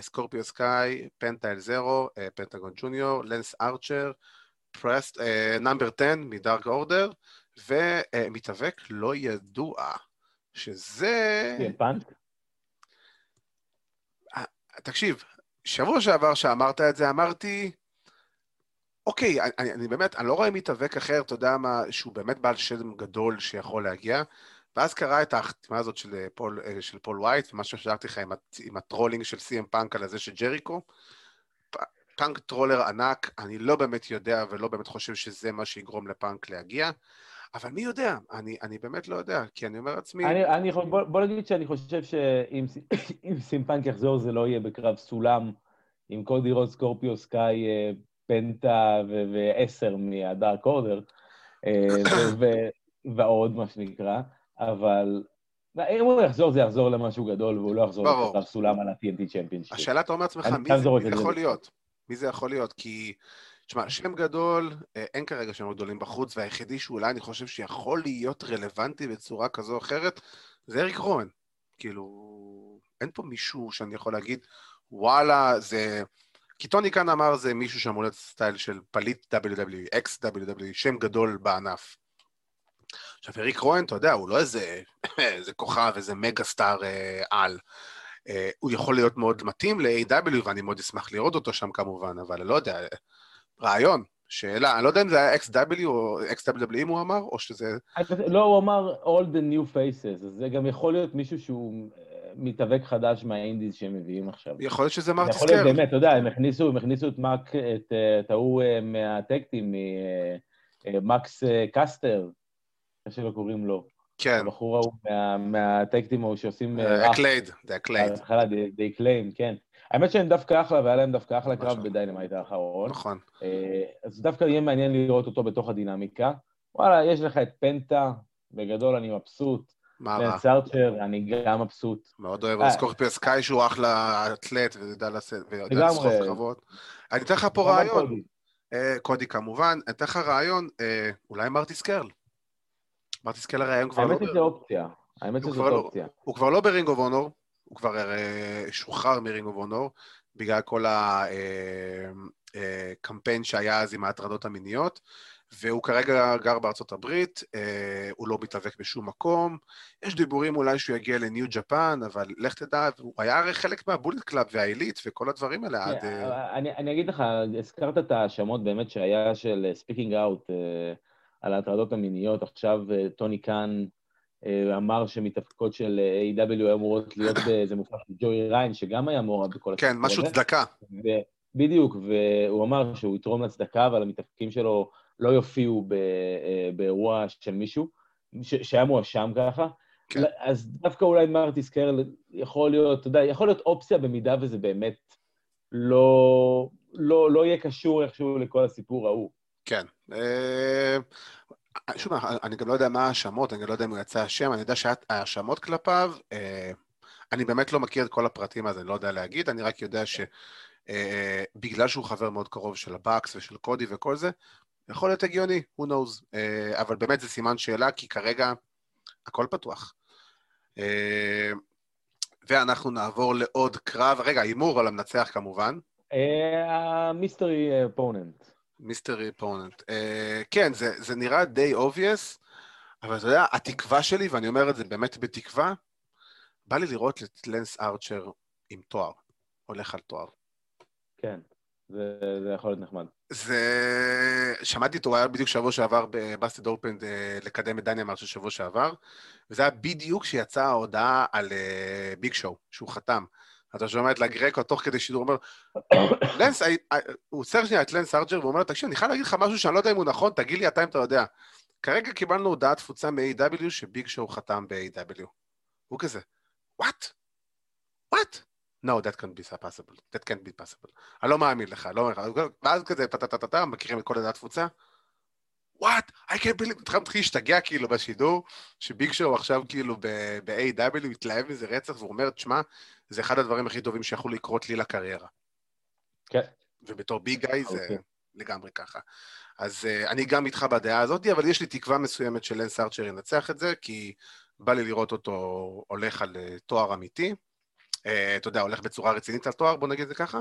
סקורפיו סקאי, פנטה אל זרו, פנטגון ג'וניור, לנס ארצ'ר, פרסטון, number 10 מ Dark Order, ומתאבק לא ידוע, שזה... אה, תקשיב, שבוע שעבר שאמרת את זה, אמרתי, אוקיי, אני, אני באמת, אני לא רואה מתאבק אחר, אתה יודע מה, שהוא באמת בעל שם גדול שיכול להגיע, ואז קרה את החתימה הזאת של אה, פול, אה, של פול וייט, ומה ששאלתי לך עם, עם הטרולינג של CM פאנק על הזה של ג'ריקו. פאנק troller ענק, אני לא באמת יודע ולא באמת חושב שזה מה שיגרום לפאנק להגיע, אבל מי יודע? אני, אני באמת לא יודע, כי אני אומר לעצמי... אני, אני, בוא, בוא נגיד שאני חושב שאם CM *coughs* פאנק יחזור זה לא יהיה בקרב סולם עם קודי רודס, סקורפיו סקאי אה, פנטה ועשר מהדארק אורדר, *coughs* ועוד מה שנקרא. אבל אם הוא יחזור, זה יחזור למשהו גדול, והוא לא יחזור לקרב סולם על ה-TNT championship. השאלה, אתה אומר לעצמך, מי זה יכול להיות? מי זה יכול להיות? כי, תשמע, שם גדול, אה, אין כרגע שם גדולים בחוץ, והיחידי שאולי אני חושב שיכול להיות רלוונטי בצורה כזו או אחרת, זה אריק רואן. כאילו, אין פה מישהו שאני יכול להגיד, וואלה, זה... כי טוני כאן אמר זה מישהו שאמור להיות סטייל של פליט WWE, ex WWE, שם גדול בענף. עכשיו, אריק רואן, אתה יודע, הוא לא איזה, *clears throat* איזה כוכב, איזה mega star אה, על. אה, הוא יכול להיות מאוד מתאים ל-AEW, ואני מאוד אשמח לראות אותו שם כמובן, אבל לא יודע, רעיון, שאלה, אני לא יודע אם זה היה ex-WWE או ex-WWE אם הוא אמר, או שזה... לא, הוא אמר All the new faces, אז זה גם יכול להיות מישהו שהוא אה, מתאבק חדש מהאינדיז שהם מביאים עכשיו. יכול להיות שזה מרטיס קרל. יכול להיות באמת, אתה יודע, הם הכניסו, הם הכניסו את מאק, את ההוא מהטקטים, מקס קסטר, איך שלא קוראים לו. כן. הבחור ההוא מהטקטים ההוא שעושים... אקלייד, זה אקלייד. בהתחלה, די קליים, כן. האמת שהם דווקא אחלה, והיה להם דווקא אחלה קרב בדיינמייט האחרון. נכון. אה, אז דווקא יהיה מעניין לראות אותו בתוך הדינמיקה. וואלה, יש לך את פנטה, בגדול אני מבסוט. מה רע? לנס ארצ'ר, אני גם מבסוט. מאוד אוהב את סקורפיו סקאי שהוא אחלה אתלט ויודע לסחוב קרבות. אני אתן לך פה רעיון. אה, קודי כמובן, אני אתן לך רעיון, אה, אולי מרטי סקרל. מרטי סקרל היום כבר לא... האמת שזו אופציה. האמת שזו אופציה. הוא כבר לא ברינג אוף אונור, הוא כבר אה, שוחרר מרינג אוף אונור, בגלל כל הקמפיין אה, אה, שהיה אז עם ההטרדות המיניות, והוא כרגע גר בארצות הברית, הוא לא מתאבק בשום מקום. יש דיבורים אולי שהוא יגיע לניו ג'פן, אבל לך תדע, הוא היה הרי חלק מהבולט קלאב והעילית וכל הדברים האלה עד... אני אגיד לך, הזכרת את ההאשמות באמת שהיה של speaking out. על ההטרדות המיניות. עכשיו אה, טוני קאן אה, אמר שמתאבקות של אה, AEW אמורות להיות *coughs* באיזה מופע של ג'ואי ראיין, שגם היה מעורב בכל הסיפור כן, משהו צדקה. בדיוק, והוא אמר שהוא יתרום לצדקה, אבל המתאפקים שלו לא יופיעו באירוע של מישהו, שהיה מואשם ככה. כן. אז דווקא אולי מרטיס קרל יכול להיות, אתה יודע, יכול להיות אופציה במידה וזה באמת לא, לא, לא יהיה קשור איכשהו לכל הסיפור ההוא. כן. אה, שוב, אני גם לא יודע מה ההאשמות, אני גם לא יודע אם הוא יצא אשם, אני יודע שההאשמות כלפיו, אה, אני באמת לא מכיר את כל הפרטים אז אני לא יודע להגיד, אני רק יודע שבגלל אה, שהוא חבר מאוד קרוב של הבאקס ושל קודי וכל זה, יכול להיות הגיוני, who knows, אבל באמת זה סימן שאלה, כי כרגע הכל פתוח. ואנחנו נעבור לעוד קרב, רגע, הימור על המנצח כמובן. ה mystery opponent. Mystery opponent. כן, זה, זה נראה די obvious, אבל אתה יודע, התקווה שלי, ואני אומר את זה באמת בתקווה, בא לי לראות את לנס ארצ'ר עם תואר, הולך על תואר. כן, זה, זה יכול להיות נחמד. זה... שמעתי אותו, הוא היה בדיוק שבוע שעבר בבאסטד אופן אה, לקדם את דניאל מרשל שבוע שעבר, וזה היה בדיוק כשיצאה ההודעה על ביג uh, שואו, שהוא חתם. אתה שומע את לגרקו תוך כדי שידור, אומר, לנס, אה, אה, הוא עוצר שנייה את לנס ארג'ר ואומר, תקשיב, אני חייב להגיד לך משהו שאני לא יודע אם הוא נכון, תגיד לי אתה אם אתה יודע. כרגע קיבלנו הודעת תפוצה מ-AW שביג שואו חתם ב-AW. הוא כזה, what? what? No, that can't be possible. That can't be possible. אני לא מאמין לך, לא מאמין לך. ואז כזה, טה-טה-טה-טה, מכירים את כל הודעת תפוצה? וואט, I can't believe, התחלנו להתחיל להשתגע כאילו בשידור, שביג שואו עכשיו כאילו ב-AW התלהב מזה רצח, והוא אומר, תשמע, זה אחד הדברים הכי טובים שיכולו לקרות לי לקריירה. כן. ובתור ביג גאי זה okay. לגמרי ככה. אז uh, אני גם איתך בדעה הזאת, אבל יש לי תקווה מסוימת שלנס ארצ'ר ינצח את זה, כי בא לי לראות אותו הולך על uh, תואר אמיתי. Uh, אתה יודע, הולך בצורה רצינית על תואר, בוא נגיד את זה ככה.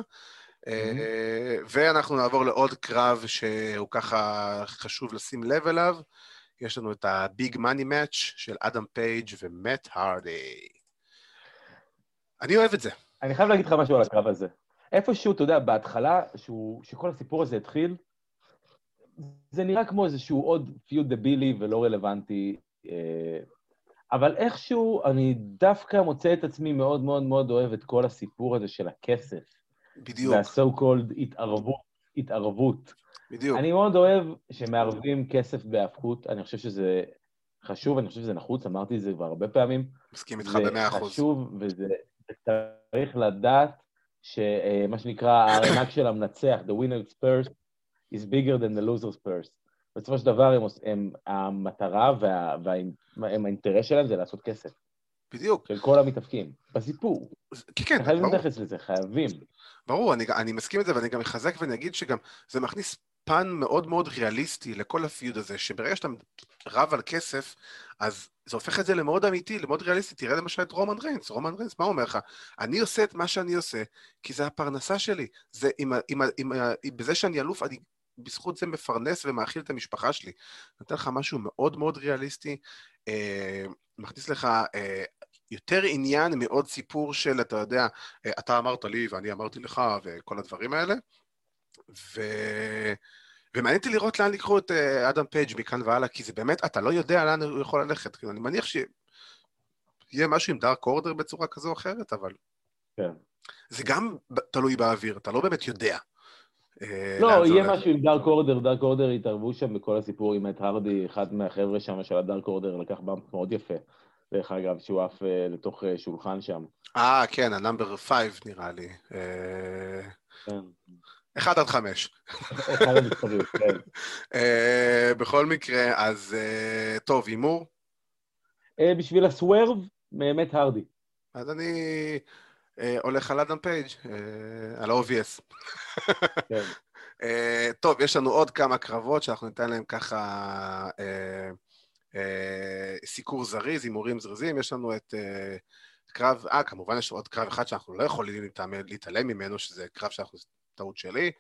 Mm-hmm. ואנחנו נעבור לעוד קרב שהוא ככה חשוב לשים לב אליו. יש לנו את הביג מאני מאץ' של אדם פייג' ומט הרדי. אני אוהב את זה. אני חייב להגיד לך משהו על הקרב הזה. איפשהו, אתה יודע, בהתחלה, שהוא, שכל הסיפור הזה התחיל, זה נראה כמו איזשהו עוד פיוט דבילי ולא רלוונטי, אה, אבל איכשהו אני דווקא מוצא את עצמי מאוד מאוד מאוד אוהב את כל הסיפור הזה של הכסף. בדיוק. וה-so called התערבות, התערבות. בדיוק. אני מאוד אוהב שמערבים כסף בהפכות, אני חושב שזה חשוב, אני חושב שזה נחוץ, אמרתי את זה כבר הרבה פעמים. מסכים איתך במאה אחוז. זה חשוב, וזה צריך לדעת שמה שנקרא, הארנק של המנצח, the winner's purse, is bigger than the loser's purse. בסופו של דבר, הם, הם, המטרה וה, והאינטרס שלהם זה לעשות כסף. בדיוק. של כל המתאפקים, בסיפור. כן, כן, ברור. חייבים להתייחס לזה, חייבים. ברור, אני, אני מסכים את זה, ואני גם אחזק ואני אגיד שגם זה מכניס פן מאוד מאוד ריאליסטי לכל הפיוד הזה, שברגע שאתה רב על כסף, אז זה הופך את זה למאוד אמיתי, למאוד ריאליסטי. תראה למשל את רומן ריינס, רומן ריינס, מה הוא אומר לך? אני עושה את מה שאני עושה, כי זה הפרנסה שלי. זה, עם, עם, עם, עם, בזה שאני אלוף, אני בזכות זה מפרנס ומאכיל את המשפחה שלי. נותן לך משהו מאוד מאוד ריאליסטי, אה, מכניס לך אה, יותר עניין מעוד סיפור של, אתה יודע, אה, אתה אמרת לי ואני אמרתי לך וכל הדברים האלה. ו... ומעניין אותי לראות לאן לקחו את אה, אדם פייג' מכאן והלאה, כי זה באמת, אתה לא יודע לאן הוא יכול ללכת. כאילו, אני מניח שיהיה משהו עם דארק אורדר בצורה כזו או אחרת, אבל... כן. זה גם תלוי באוויר, אתה לא באמת יודע. אה, לא, יהיה משהו עם דארק אורדר, דארק אורדר התערבו שם בכל הסיפור עם את הרדי, אחד מהחבר'ה שם של הדארק אורדר לקח באמפ מאוד יפה. דרך אגב, שהוא עף אה, לתוך שולחן שם. אה, כן, ה number 5 נראה לי. כן. אחד עד חמש. אחד כן. *laughs* אה, בכל מקרה, אז אה, טוב, הימור? אה, בשביל ה swerve, באמת הרדי. אז אני הולך על אדם פייג', על ה-obvious. כן. *laughs* טוב, יש לנו עוד כמה קרבות שאנחנו ניתן להם ככה סיקור זריז, הימורים זריזים. יש לנו את קרב, אה, כמובן יש עוד קרב אחד שאנחנו לא יכולים להתעלם ממנו, שזה קרב שאנחנו טעות שלי.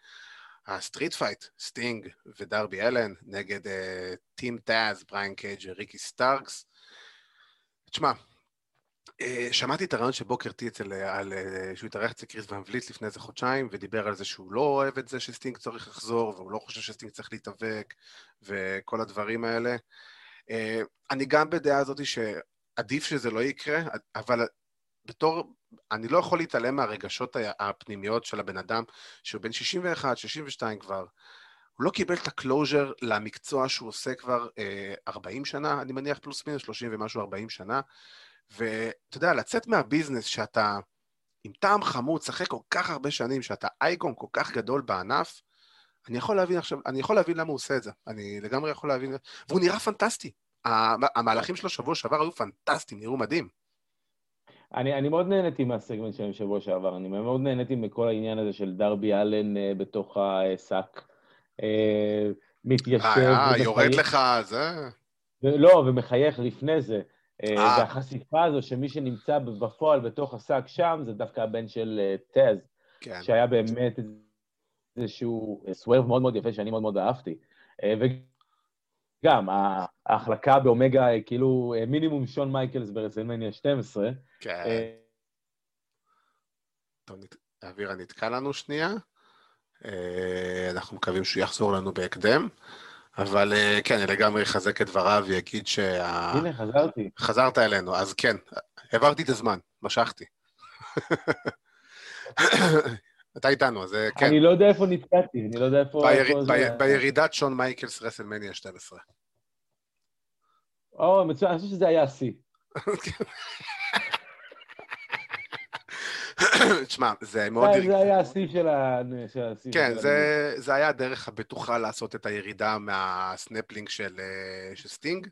ה street fight, סטינג ודרבי אלן נגד team טאז, בריין קייג' וריקי סטארקס. תשמע, שמעתי את הרעיון של בוקר טי אצל, על, שהוא התארח אצל קריס ואן לפני איזה חודשיים, ודיבר על זה שהוא לא אוהב את זה שסטינג צריך לחזור, והוא לא חושב שסטינג צריך להתאבק, וכל הדברים האלה. Uh, אני גם בדעה הזאת שעדיף שזה לא יקרה, אבל בתור אני לא יכול להתעלם מהרגשות הפנימיות של הבן אדם, שהוא בן 61, 62 כבר. הוא לא קיבל את ה closure למקצוע שהוא עושה כבר אה, 40 שנה, אני מניח פלוס מינוס 30 ומשהו 40 שנה. ואתה יודע, לצאת מה business שאתה עם טעם חמוץ, שחק כל כך הרבה שנים, שאתה אייקון כל כך גדול בענף, אני יכול להבין עכשיו, אני יכול להבין למה הוא עושה את זה. אני לגמרי יכול להבין, והוא נראה פנטסטי. המהלכים שלו שבוע שעבר היו פנטסטיים, נראו מדהים. אני, אני מאוד נהניתי מהסגמנט שלהם בשבוע שעבר, אני מאוד נהניתי מכל העניין הזה של דרבי אלן uh, בתוך השק. Uh, מתיישב... אה, אה יורד לך, זה... לא, ומחייך לפני זה. והחשיפה הזו שמי שנמצא בפועל בתוך השק שם, זה דווקא הבן של טז, כן. שהיה באמת איזשהו סוורב מאוד מאוד יפה שאני מאוד מאוד אהבתי. וגם, ההחלקה באומגה, כאילו מינימום שון מייקלס ברסלמניה 12. כן. טוב, נתקע לנו שנייה. אנחנו מקווים שהוא יחזור לנו בהקדם. אבל כן, אני לגמרי אחזק את דבריו ויגיד שה... הנה, חזרתי. חזרת אלינו, אז כן, העברתי את הזמן, משכתי. *laughs* אתה איתנו, אז כן. אני לא יודע איפה נתקעתי, אני לא יודע איפה... בירידת שון מייקלס רסלמניה 12. או, מצוין, אני חושב שזה היה השיא. *laughs* תשמע, זה מאוד... זה היה השיא של ה... כן, זה היה הדרך הבטוחה לעשות את הירידה מהסנפלינג של סטינג.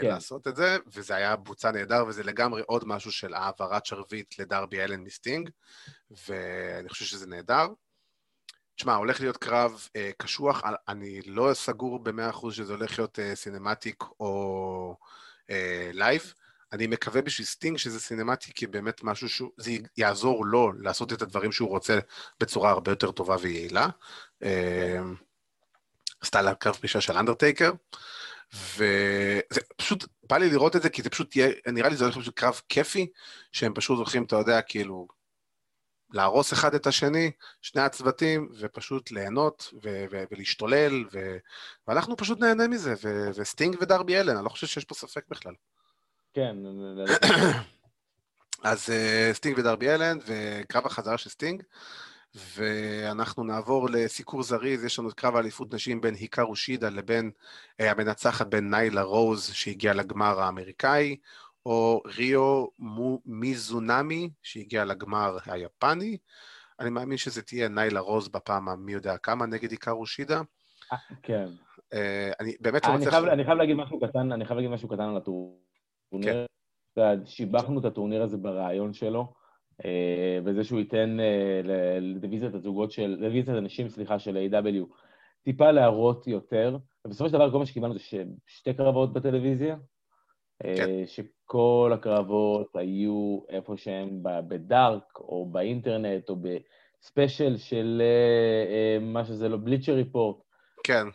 כן. לעשות את זה, וזה היה בוצע נהדר, וזה לגמרי עוד משהו של העברת שרביט לדרבי אלן מסטינג, ואני חושב שזה נהדר. תשמע, הולך להיות קרב אה, קשוח, אני לא סגור במאה אחוז שזה הולך להיות אה, cinematic או אה, live. אני מקווה בשביל סטינג שזה cinematic, כי באמת משהו שהוא, זה יעזור לו לעשות את הדברים שהוא רוצה בצורה הרבה יותר טובה ויעילה. אה, עשתה לה קרב פרישה של אנדרטייקר. וזה פשוט, בא לי לראות את זה, כי זה פשוט יהיה, נראה לי זה הולך להיות קרב כיפי, שהם פשוט הולכים, אתה יודע, כאילו, להרוס אחד את השני, שני הצוותים, ופשוט ליהנות ו- ו- ולהשתולל, ו- ואנחנו פשוט נהנה מזה, ו- וסטינג ודרבי אלן, אני לא חושב שיש פה ספק בכלל. כן. *coughs* אז uh, סטינג ודרבי אלן, וקרב החזרה של סטינג, ואנחנו נעבור לסיקור זריז, יש לנו את קרב האליפות נשים בין היקרו שידה לבין uh, המנצחת בין ניילה רוז, שהגיעה לגמר האמריקאי, או ריו מיזונמי, שהגיע לגמר היפני. אני מאמין שזה תהיה ניילה רוז בפעם המי יודע כמה נגד היקרו שידה. כן. Uh, אני באמת לא מצליח... אני חייב להגיד משהו קטן, אני חייב להגיד משהו קטן על הטורניר. כן. שיבחנו את הטורניר הזה ברעיון שלו. אה, בזה שהוא ייתן אה, לדיוויזיית הזוגות של, לדיוויזיית הנשים, סליחה, של A.W. טיפה להראות יותר, ובסופו של דבר כל מה שקיבלנו זה שתי קרבות בטלוויזיה, אה, כן. שכל הקרבות היו איפה שהם בדארק, או באינטרנט, או בספיישל של מה שזה לא, בליצ'ר ריפורט. כן.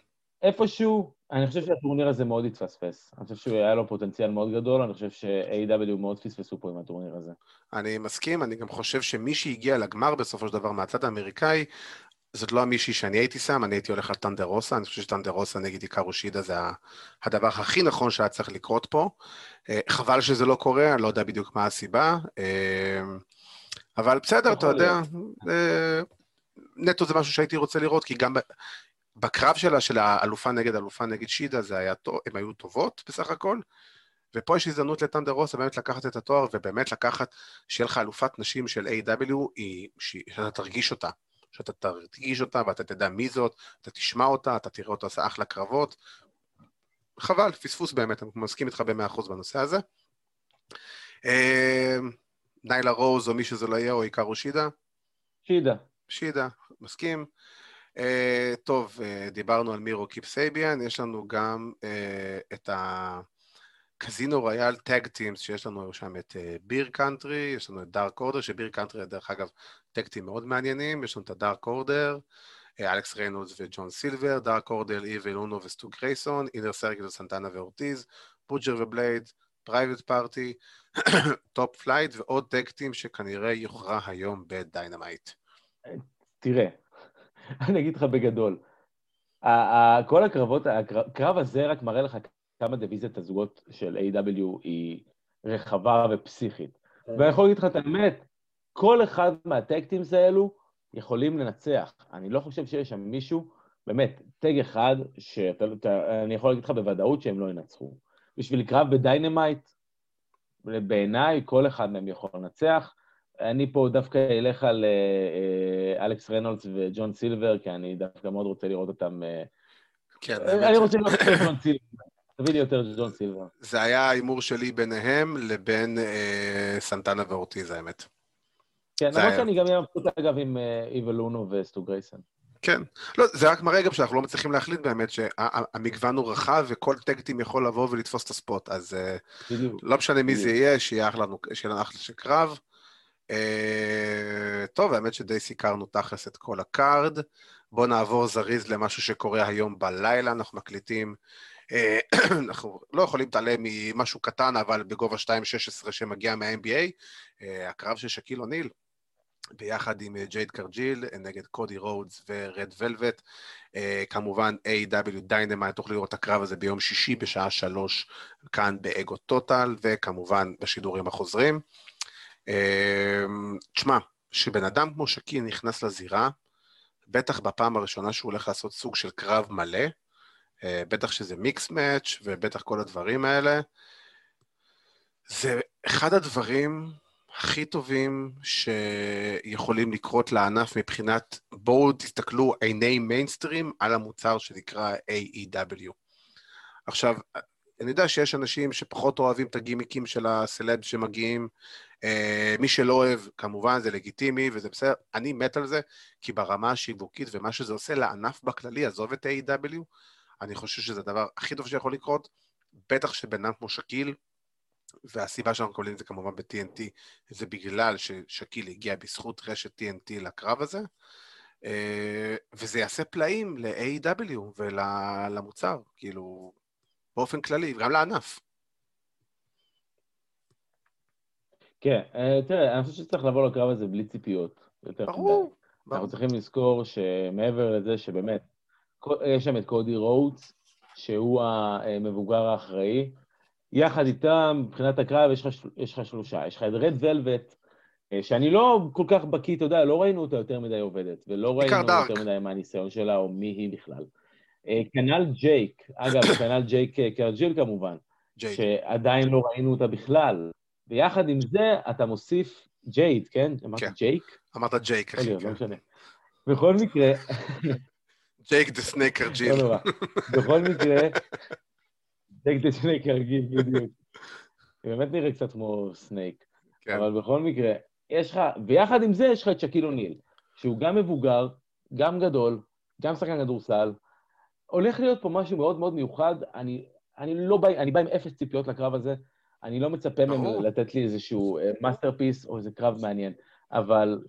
איפשהו אני חושב שהטורניר הזה מאוד התפספס. אני חושב שהיה לו פוטנציאל מאוד גדול, אני חושב ש-A.W. מאוד פספסו פה עם הטורניר הזה. אני מסכים, אני גם חושב שמי שהגיע לגמר בסופו של דבר מהצד האמריקאי, זאת לא המישהי שאני הייתי שם, אני הייתי הולך על טנדר רוסה, אני חושב שטנדר רוסה נגד עיקר שידה זה הדבר הכי נכון שהיה צריך לקרות פה. אה, חבל שזה לא קורה, אני לא יודע בדיוק מה הסיבה, אה, אבל בסדר, אתה יודע, אה, נטו זה משהו שהייתי רוצה לראות, כי גם בקרב שלה, של האלופה נגד אלופה נגד שידה, זה היה טוב, הן היו טובות בסך הכל, ופה יש הזדמנות לת'אנדר רוסה באמת לקחת את התואר, ובאמת לקחת, שיהיה לך אלופת נשים של AEW, שאתה תרגיש אותה. שאתה תרגיש אותה ואתה תדע מי זאת, אתה תשמע אותה, אתה תראה אותה עושה אחלה קרבות. חבל, פספוס באמת, אני מסכים איתך במאה אחוז בנושא הזה. אה, ניילה רוז או מי שזה לא יהיה, או היקארו שידה? שידה. שידה, מסכים. Uh, טוב, uh, דיברנו על מירו קיפ סייביאן, יש לנו גם uh, את ה-Casino Royale tag teams, שיש לנו שם את Bear uh, Country, יש לנו את Dark Order, שביר קאנטרי, דרך אגב, tag team מאוד מעניינים, יש לנו את ה-Dark Order, אלכס ריינולדס וג'ון סילבר, Dark Order, איבל אונו וסטו גרייסון, Inner Circle סנטנה ואורטיז, Butcher ו-Blade, Private Party, *coughs* Top Flight ועוד tag team שכנראה יוכרע היום ב-Dynamite. תראה, *laughs* אני אגיד לך בגדול. כל הקרבות, הקרב הזה רק מראה לך כמה דיוויזיית הזוגות של AEW. היא רחבה ופסיכית. כן. ואני יכול להגיד לך את האמת, כל אחד מה-tag teams האלו יכולים לנצח. אני לא חושב שיש שם מישהו, באמת, tag אחד, שאני יכול להגיד לך בוודאות שהם לא ינצחו. בשביל קרב ב-Dynamite, בעיניי כל אחד מהם יכול לנצח. אני פה דווקא אלך על אה, אה, אלכס רנולדס וג'ון סילבר, כי אני דווקא מאוד רוצה לראות אותם... אה, כן, אני רוצה לראות את ג'ון סילבר. תביא לי יותר ג'ון סילבר. זה היה ההימור שלי ביניהם לבין סנטנה ואורטיז, האמת. כן, למרות שאני גם אהיה מבסוט, אגב, עם איבל לונו וסטו גרייסון. כן. לא, זה רק מראה גם שאנחנו לא מצליחים להחליט באמת שהמגוון הוא רחב וכל טקטים יכול לבוא ולתפוס את הספוט, אז בדיוק. לא משנה מי. זה יהיה, שיהיה אחלה של קרב. אה, טוב, האמת שדי סיכרנו תכלס את כל ה-card. בואו נעבור זריז למשהו שקורה היום בלילה, אנחנו מקליטים. אה, *clears throat* אנחנו לא יכולים להתעלם ממשהו קטן, אבל בגובה 2.16 שמגיע מה-NBA, אה, הקרב של שקיל אוניל, ביחד עם ג'ייד קרג'יל נגד קודי רודס ו-Red Velvet. כמובן AEW Dynamite, תוכלו לראות את הקרב הזה ביום שישי בשעה שלוש כאן באגו טוטל, וכמובן בשידורים החוזרים. תשמע, כשבן אדם כמו שקיל נכנס לזירה, בטח בפעם הראשונה שהוא הולך לעשות סוג של קרב מלא, אה, בטח שזה מיקס מאץ' ובטח כל הדברים האלה, זה אחד הדברים הכי טובים שיכולים לקרות לענף מבחינת בואו תסתכלו עיני מיינסטרים על המוצר שנקרא AEW. עכשיו, אני יודע שיש אנשים שפחות אוהבים את הגימיקים של הסלב שמגיעים, Uh, מי שלא אוהב, כמובן, זה לגיטימי וזה בסדר. אני מת על זה, כי ברמה השיווקית ומה שזה עושה לענף בכללי, עזוב את A.W, אני חושב שזה הדבר הכי טוב שיכול לקרות, בטח שבן אדם כמו שקיל, והסיבה שאנחנו קוראים את זה כמובן ב-TNT, זה בגלל ששקיל הגיע בזכות רשת TNT לקרב הזה, uh, וזה יעשה פלאים ל-A.W ולמוצר, כאילו, באופן כללי, גם לענף. כן, אה, תראה, אני חושב שצריך לבוא לקרב הזה בלי ציפיות. ברור. אנחנו צריכים לזכור שמעבר לזה שבאמת, יש שם את קודי רוטס, שהוא המבוגר האחראי. יחד איתם, מבחינת הקרב, יש לך, יש לך שלושה. יש לך את רד ולווט, אה, שאני לא כל כך בקיא, אתה יודע, לא ראינו אותה יותר מדי עובדת, ולא ראינו יותר מדי מה הניסיון שלה, או מי היא בכלל. אה, כנ"ל ג'ייק, *coughs* אגב, כנ"ל ג'ייק קרג'יל כמובן, ג'ייק. שעדיין לא ראינו אותה בכלל. ויחד עם זה אתה מוסיף ג'ייד, כן? אמרת כן. ג'ייק? אמרת ג'ייק, אחי, כן. לא משנה. בכל מקרה... *laughs* ג'ייק the snake קרג'יל. לא נורא. בכל מקרה, ג'ייק the snake קרג'יל, בדיוק. באמת נראה קצת כמו snake. כן. אבל בכל מקרה, יש לך, ויחד עם זה יש לך את שקיל אוניל, שהוא גם מבוגר, גם גדול, גם שחקן כדורסל. הולך להיות פה משהו מאוד מאוד מיוחד. אני, אני לא בא, אני בא עם אפס ציפיות לקרב הזה. אני לא מצפה מהם לתת לי איזשהו masterpiece אה, או איזה קרב מעניין, אבל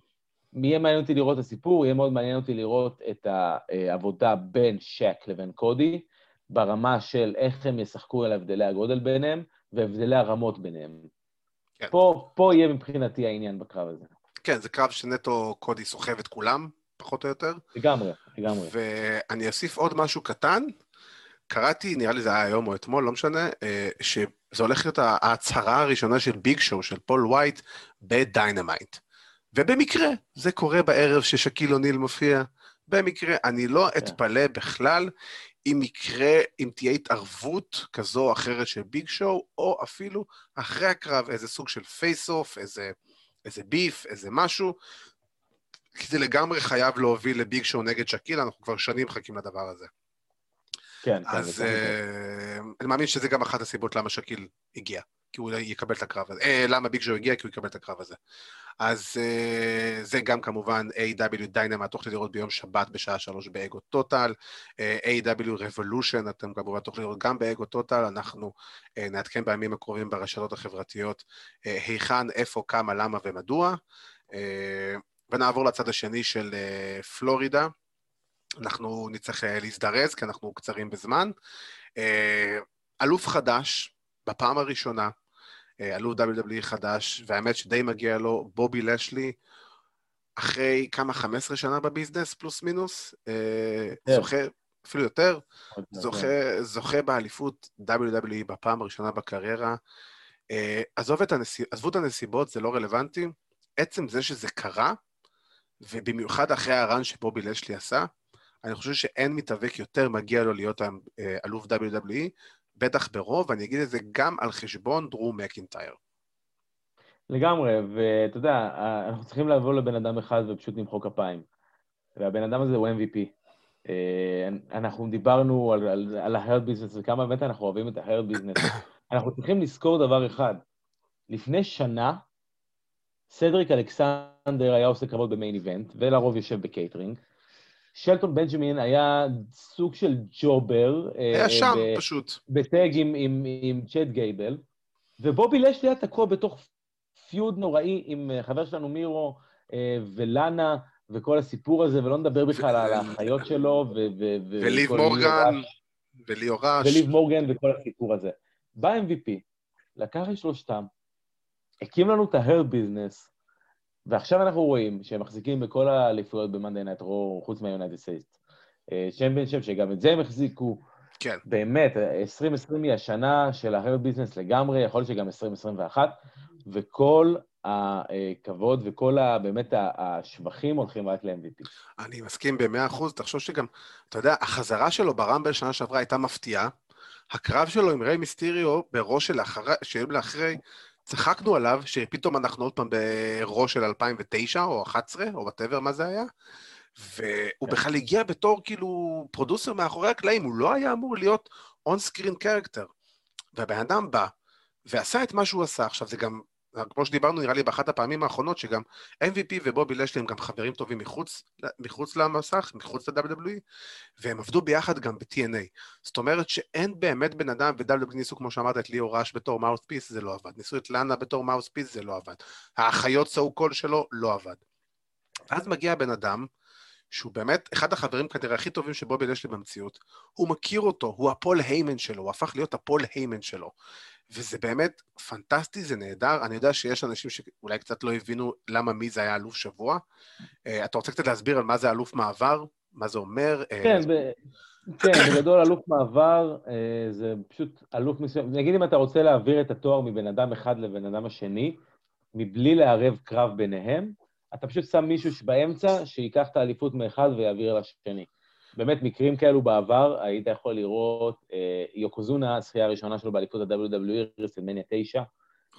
יהיה מעניין אותי לראות את הסיפור, יהיה מאוד מעניין אותי לראות את העבודה בין שק לבין קודי, ברמה של איך הם ישחקו על הבדלי הגודל ביניהם והבדלי הרמות ביניהם. כן. פה, פה יהיה מבחינתי העניין בקרב הזה. כן, זה קרב שנטו קודי סוחב את כולם, פחות או יותר. לגמרי, לגמרי. ואני אוסיף עוד משהו קטן. קראתי, נראה לי זה היה היום או אתמול, לא משנה, אה, שזה הולך להיות ההצהרה הראשונה של Big Show, של פול וייט, ב-Dynamite. ובמקרה, זה קורה בערב ששקיל אוניל מופיע. במקרה, אני לא כן. אתפלא בכלל אם יקרה, אם תהיה התערבות כזו או אחרת של Big Show, או אפילו אחרי הקרב איזה סוג של face-off, איזה, איזה beef, איזה משהו, כי זה לגמרי חייב להוביל ל-Big Show נגד שקיל, אנחנו כבר שנים מחכים לדבר הזה. כן, כן. אז uh, אני מאמין שזה גם אחת הסיבות למה שקיל הגיע, כי הוא יקבל את הקרב הזה. אה, למה Big Show הגיע? כי הוא יקבל את הקרב הזה. אז uh, זה גם כמובן A.W. דיינמה, תוכלי לראות ביום שבת בשעה שלוש באגו טוטל. A.W. Revolution, אתם כמובן תוכלי לראות גם באגו טוטל. אנחנו uh, נעדכן בימים הקרובים ברשתות החברתיות uh, היכן, איפה, כמה, למה ומדוע. Uh, ונעבור לצד השני של uh, פלורידה. אנחנו נצטרך אה, להזדרז, כי אנחנו קצרים בזמן. אה, אלוף חדש, בפעם הראשונה, אה, אלוף WWE חדש, והאמת שדי מגיע לו, בובי לשלי, אחרי כמה, 15 שנה בביזנס, פלוס מינוס, כן. זוכה, אפילו יותר, זוכה, זוכה באליפות WWE בפעם הראשונה בקריירה. עזוב את הנסיב, עזבו את הנסיבות, זה לא רלוונטי. עצם זה שזה קרה, ובמיוחד אחרי הרן שבובי לשלי עשה, אני חושב שאין מתאבק יותר מגיע לו להיות אה, אלוף WWE, בטח ברוב, ואני אגיד את זה גם על חשבון דרו מקינטייר. לגמרי, ואתה יודע, אנחנו צריכים לבוא לבן אדם אחד ופשוט למחוא כפיים. והבן אדם הזה הוא MVP. אה, אנחנו דיברנו על, על, על ה-Hurt Business וכמה באמת אנחנו אוהבים את ה-Hurt Business. *coughs* אנחנו צריכים לזכור דבר אחד. לפני שנה, סדריק אלכסנדר היה עושה קרבות ב-Main Event, ולרוב יושב בקייטרינג, שלטון בנג'מין היה סוג של jobber. אה, היה שם ב- פשוט. ב-tag עם, עם, עם צ'אד גייבל, ובובי לשלי היה תקוע בתוך feud נוראי עם חבר שלנו מירו ולאנה וכל הסיפור הזה, ולא נדבר בכלל על האחיות שלו ו... וליב מורגן, וליו ראש. וליב מורגן וכל הסיפור הזה. בא MVP, לקח את שלושתם, הקים לנו את ה-Hurt Business, ועכשיו אנחנו רואים שהם מחזיקים בכל האליפויות ב-Monday Night Raw, חוץ מה-United States. Championship, שגם את זה הם החזיקו. כן. באמת, 2020 היא השנה של ה-Hurt Business לגמרי, יכול להיות שגם 2021, וכל הכבוד וכל ה, באמת השבחים הולכים רק ל-MVP. אני מסכים במאה אחוז, תחשוב שגם, אתה יודע, החזרה שלו ב-Rumble שנה שעברה הייתה מפתיעה. הקרב שלו עם ריי מיסטיריו ב-Raw של אחרי, שיום לאחרי, צחקנו עליו, שפתאום אנחנו עוד פעם בראש של 2009 או 2011, או whatever מה זה היה, והוא כן. בכלל הגיע בתור כאילו producer מאחורי הקלעים, הוא לא היה אמור להיות on-screen character. והבן אדם בא ועשה את מה שהוא עשה. עכשיו, זה גם כמו שדיברנו נראה לי באחת הפעמים האחרונות, שגם MVP ובובי לשלי הם גם חברים טובים מחוץ, מחוץ למסך, מחוץ ל-WWE, והם עבדו ביחד גם ב-TNA. זאת אומרת שאין באמת בן אדם, ו-WWE ניסו, כמו שאמרת, את ליו ראש בתור mouthpiece, זה לא עבד. ניסו את לאנה בתור mouthpiece, זה לא עבד. האחיות סאו קול שלו, לא עבד. ואז מגיע בן אדם, שהוא באמת אחד החברים כנראה הכי טובים שבובי לשלי במציאות, הוא מכיר אותו, הוא הפול היימן שלו, הוא הפך להיות הפול היימן שלו. וזה באמת פנטסטי, זה נהדר. אני יודע שיש אנשים שאולי קצת לא הבינו למה מי זה היה אלוף שבוע. Uh, אתה רוצה קצת להסביר על מה זה אלוף מעבר? מה זה אומר? אה, כן, ב... כן, בגדול אלוף מעבר uh, זה פשוט אלוף מסוים. נגיד אם אתה רוצה להעביר את התואר מבן אדם אחד לבן אדם השני, מבלי לערב קרב ביניהם, אתה פשוט שם מישהו באמצע שייקח את האליפות מאחד ויעביר לשני. באמת מקרים כאלו בעבר, היית יכול לראות אה, יוקוזונה, הזכייה הראשונה שלו באליפות ה-WWE, רסלמניה 9,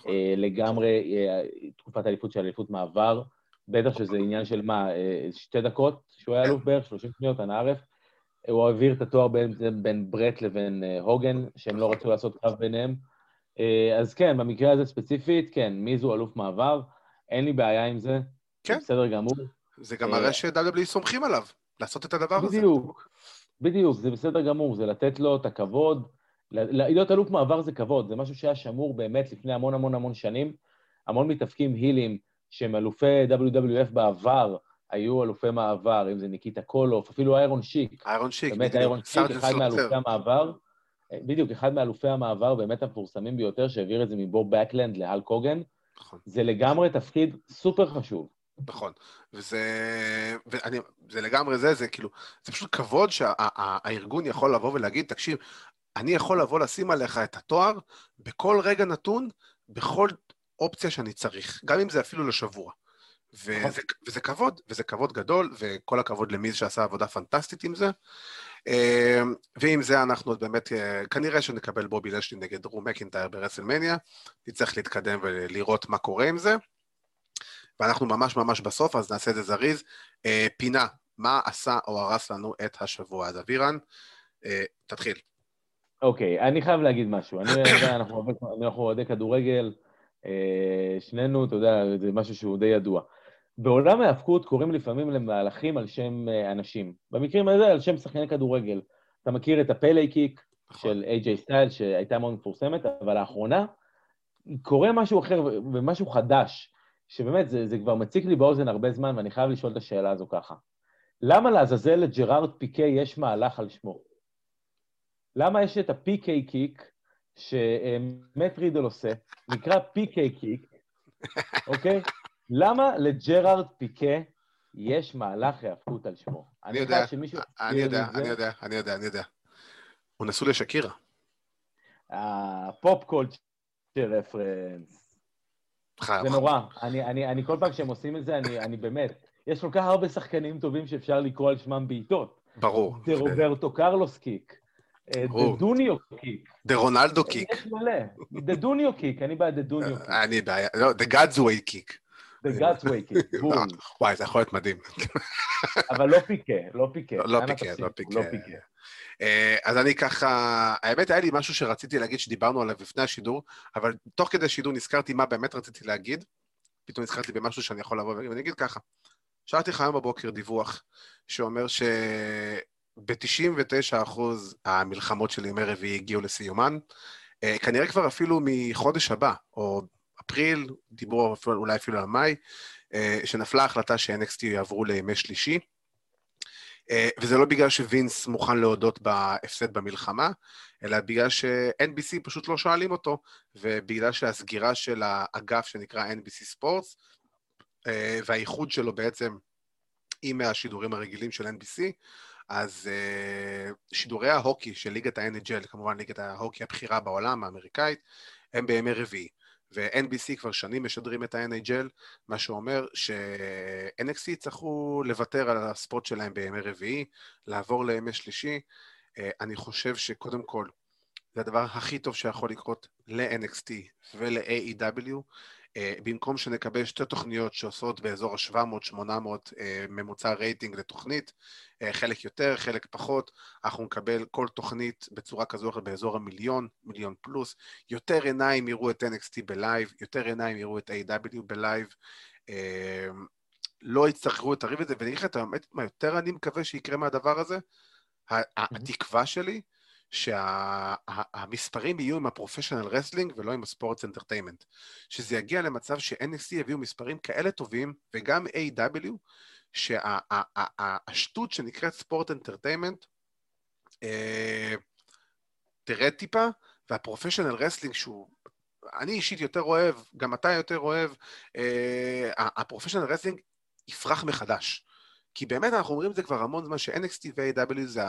אה, לגמרי אה, תקופת האליפות של אליפות מעבר, בטח שזה עניין של מה, אה, שתי דקות שהוא היה אלוף בערך, 30 שניות, אנא ערף. הוא העביר את התואר בין, בין ברט לבין אה, הוגן, שהם לא רצו לעשות קרב ביניהם. אה, אז כן, במקרה הזה ספציפית, כן, מי זו אלוף מעבר, אין לי בעיה עם זה, כן. בסדר גמור. זה גם מראה ש-WWE סומכים עליו. לעשות את הדבר הזה. בדיוק, בדיוק, זה בסדר גמור, זה לתת לו את הכבוד. להיות אלוף מעבר זה כבוד, זה משהו שהיה שמור באמת לפני המון המון המון שנים. המון מתאפקים הילים שהם אלופי WWF בעבר, היו אלופי מעבר, אם זה ניקיטה קולוף, אפילו איירון שיק. איירון שיק, באמת בדיוק. איירון שיק, אחד מאלופי המעבר. בדיוק, אחד מאלופי המעבר באמת המפורסמים ביותר, שהעביר את זה מבוב בקלנד להל קוגן. נכון. זה לגמרי תפקיד סופר חשוב. נכון, וזה, ואני, זה לגמרי זה, זה כאילו, זה פשוט כבוד שהארגון יכול לבוא ולהגיד, תקשיב, אני יכול לבוא לשים עליך את התואר בכל רגע נתון, בכל אופציה שאני צריך, גם אם זה אפילו לשבוע. וזה, נכון. וזה כבוד, וזה כבוד גדול, וכל הכבוד למיז שעשה עבודה פנטסטית עם זה. אמ, ועם זה אנחנו עוד באמת, אה, כנראה שנקבל בובי לשלי נגד רו מקינטייר ברסלמניה, נצטרך להתקדם ולראות מה קורה עם זה. ואנחנו ממש ממש בסוף, אז נעשה את זה זריז. אה, פינה, מה עשה או הרס לנו את השבוע? אז אבירן, אה, תתחיל. אוקיי, okay, אני חייב להגיד משהו. אני יודע, אנחנו אוהדי כדורגל, אה, שנינו, אתה יודע, זה משהו שהוא די ידוע. בעולם ההאבקות קוראים לפעמים למהלכים על שם אה, אנשים. במקרים האלה, על שם שחקני כדורגל. אתה מכיר את הפלה קיק נכון. של איי-ג'יי סטיילס, שהייתה מאוד מפורסמת, אבל לאחרונה קורה משהו אחר ומשהו חדש. שבאמת, זה, זה כבר מציק לי באוזן הרבה זמן, ואני חייב לשאול את השאלה הזו ככה. למה לעזאזל לג'רארד פיקי יש מהלך על שמו? למה יש את הפיקה kick שמט רידל עושה, נקרא פיקה kick, אוקיי? למה לג'רארד פיקה יש מהלך היאבקות על שמו? אני יודע, אני יודע, אני יודע, אני יודע, אני יודע. הוא נשוי לשקירה. ה pop culture reference. זה נורא. אני, אני, אני כל פעם שהם עושים את זה, אני, אני באמת, יש כל כך הרבה שחקנים טובים שאפשר לקרוא על שמם בעיטות. ברור. The רוברטו קרלוס kick. The דוניו kick. The רונלדו kick. יש מלא. The דוניו kick, אני בעד the דוניו kick. אני בעיה, לא, דה גאדזווי קיק. דה גאדזווי קיק, *laughs* בול. וואי, זה יכול להיות מדהים. אבל לא פיקה, לא פיקה. לא פיקה, לא פיקה. אה, אז אני ככה, האמת היה לי משהו שרציתי להגיד שדיברנו עליו לפני השידור, אבל תוך כדי השידור נזכרתי מה באמת רציתי להגיד, פתאום נזכרתי במשהו שאני יכול לבוא ואני אגיד ככה. שאלתי לך היום בבוקר דיווח שאומר שב-99% המלחמות של ימי רביעי הגיעו לסיומן, אה, כנראה כבר אפילו מחודש הבא, או אפריל, דיברו אולי אפילו על מאי, שנפלה החלטה ש-NXT יעברו לימי שלישי. וזה לא בגלל שווינס מוכן להודות בהפסד במלחמה, אלא בגלל ש-NBC פשוט לא שואלים אותו, ובגלל שהסגירה של האגף שנקרא NBC ספורטס, והאיחוד שלו בעצם עם השידורים הרגילים של NBC, אז uh, שידורי ההוקי של ליגת ה-NHL, כמובן ליגת ההוקי הבכירה בעולם, האמריקאית, הם בימי רביעי. ו-NBC כבר שנים משדרים את ה-NHL, מה שאומר ש-NXC יצטרכו לוותר על הספוט שלהם בימי רביעי, לעבור לימי שלישי. Uh, אני חושב שקודם כל, זה הדבר הכי טוב שיכול לקרות ל-NXT ול-AEW. Uh, במקום שנקבל שתי תוכניות שעושות באזור ה-700-800 uh, ממוצע רייטינג לתוכנית, uh, חלק יותר, חלק פחות, אנחנו נקבל כל תוכנית בצורה כזו או אחרת באזור המיליון, מיליון פלוס, יותר עיניים יראו את NXT בלייב, יותר עיניים יראו את AEW בלייב, לא יצטרכו את הריב הזה, ואני אגיד לך את האמת, מה יותר אני מקווה שיקרה מהדבר הזה? התקווה שלי, שהמספרים יהיו עם ה professional wrestling ולא עם ה sports entertainment. שזה יגיע למצב ש-NXT יביאו מספרים כאלה טובים, וגם AEW, שהשטות שנקראת sports entertainment תרד טיפה, וה professional wrestling שהוא, אני אישית יותר אוהב, גם אתה יותר אוהב, אה, ה professional wrestling יפרח מחדש. כי באמת אנחנו אומרים את זה כבר המון זמן, ש-NXT ו-AEW זה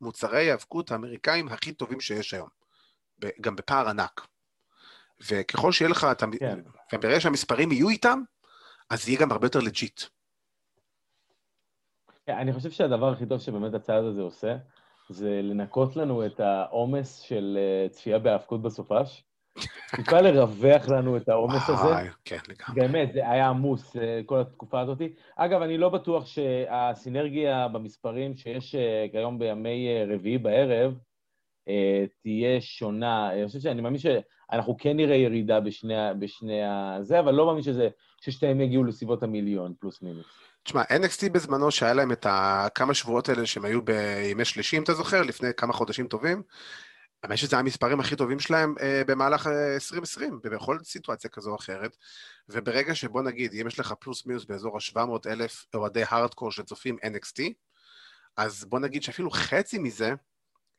מוצרי היאבקות האמריקאים הכי טובים שיש היום, גם בפער ענק. וככל שיהיה לך, אתה... כן. וברגע שהמספרים יהיו איתם, אז יהיה גם הרבה יותר legit. כן, אני חושב שהדבר הכי טוב שבאמת הצעד הזה עושה, זה לנקות לנו את העומס של אה, צפייה בהיאבקות בסופש. טיפה לרווח לנו את העומס הזה. כן, לגמרי. באמת, זה היה עמוס אה, כל התקופה הזאת. אגב, אני לא בטוח שהסינרגיה במספרים שיש אה, כיום בימי אה, רביעי בערב תהיה שונה. אני חושב שאני מאמין שאנחנו כן נראה ירידה בשני, בשני הזה, אבל לא מאמין שזה, ששתיהם יגיעו לסביבות המיליון, פלוס מינוס. תשמע, NXT בזמנו, שהיה להם את הכמה שבועות האלה שהם היו בימי שלישי, אם אתה זוכר, לפני כמה חודשים טובים, האמת שזה המספרים הכי טובים שלהם אה, במהלך 2020, אה, בכל סיטואציה כזו או אחרת, וברגע שבוא נגיד, אם יש לך פלוס מינוס באזור ה-700 אלף אוהדי הארדקור שצופים NXT, אז בוא נגיד שאפילו חצי מזה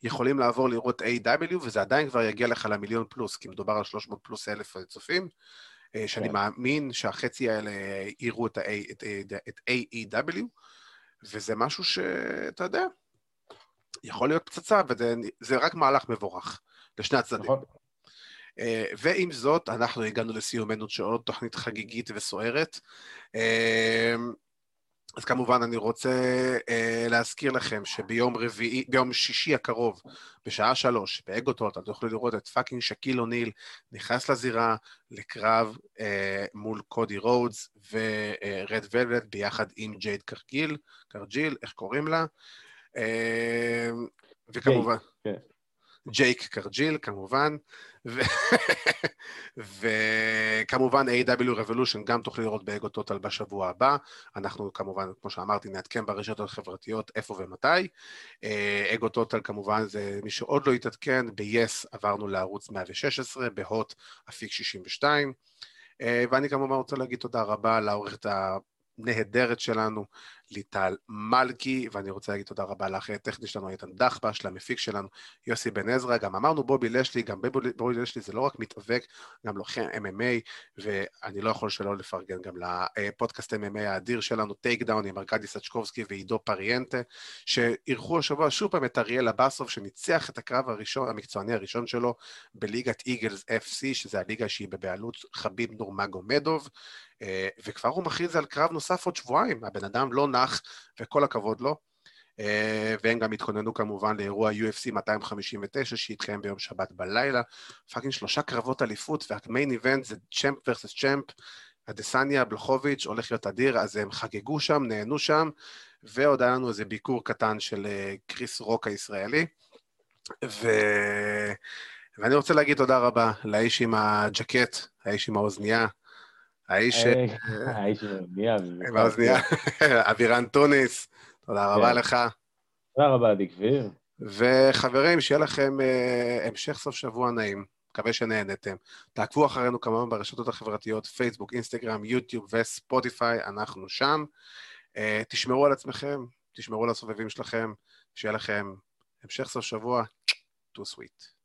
יכולים לעבור לראות A.W, וזה עדיין כבר יגיע לך למיליון פלוס, כי מדובר על 300 פלוס אלף צופים, אה, שאני כן. מאמין שהחצי האלה יראו את, ה-A, את, את A.E.W, וזה משהו שאתה יודע, יכול להיות פצצה, וזה רק מהלך מבורך לשני הצדדים. נכון. אה, ועם זאת, אנחנו הגענו לסיומנו של עוד תוכנית חגיגית וסוערת. אה, אז כמובן אני רוצה אה, להזכיר לכם שביום רביעי, ביום שישי הקרוב, בשעה שלוש, באגו טוטאל, אתם תוכלו לראות את fucking שאקיל אוניל נכנס לזירה לקרב אה, מול קודי רודס ו Red Velvet ביחד עם ג'ייד קרגיל, קרג'יל, איך קוראים לה? אמ, וכמובן, כן. ג'ייד קרג'יל כמובן, *laughs* וכמובן A.W. Revolution גם תוכלי לראות באגו טוטל בשבוע הבא, אנחנו כמובן, כמו שאמרתי, נעדכן ברשתות החברתיות איפה ומתי. אגו טוטל כמובן זה מי שעוד לא התעדכן, ב-yes עברנו לערוץ 116, בהוט אפיק 62. ואני כמובן רוצה להגיד תודה רבה לעורכת הנהדרת שלנו, ליטל מלכי, ואני רוצה להגיד תודה רבה לאחרי הטכני שלנו, איתן דחבש, למפיק שלנו, יוסי בן עזרא, גם אמרנו בובי לשלי, גם בובי לשלי זה לא רק מתאבק, גם לוחם MMA, ואני לא יכול שלא לפרגן גם לפודקאסט MMA האדיר שלנו, טייק דאון עם ארכדי סצ'קובסקי ועידו פריאנטה, שאירחו השבוע שוב פעם את אריאל אבסוב, שניצח את הקרב הראשון, המקצועני הראשון שלו, בליגת איגלס FC, שזה הליגה שהיא בבעלות חביב נורמגומדוב, אה, וכבר הוא מכריז על קרב נוסף עוד שבועיים, הבן אדם לא נח, וכל הכבוד לו. אה, והם גם התכוננו כמובן לאירוע UFC 259 שהתקיים ביום שבת בלילה. Fucking שלושה קרבות אליפות, וה main event זה champ versus champ. אדסניה בלחוביץ' הולך להיות אדיר, אז הם חגגו שם, נהנו שם, ועוד היה לנו איזה ביקור קטן של אה, קריס רוק הישראלי. ו... ואני רוצה להגיד תודה רבה לאיש עם הג'קט, האיש עם האוזנייה, האיש... אה, האיש עם האוזנייה, *laughs* אבירן טוניס, תודה רבה כן. לך. תודה רבה, עדי כביר. וחברים, שיהיה לכם המשך סוף שבוע נעים. מקווה שנהנתם. תעקבו אחרינו כמובן ברשתות החברתיות, פייסבוק, אינסטגרם, יוטיוב וספוטיפיי, אנחנו שם. תשמרו על עצמכם, תשמרו על הסובבים שלכם, שיהיה לכם המשך סוף שבוע, too sweet.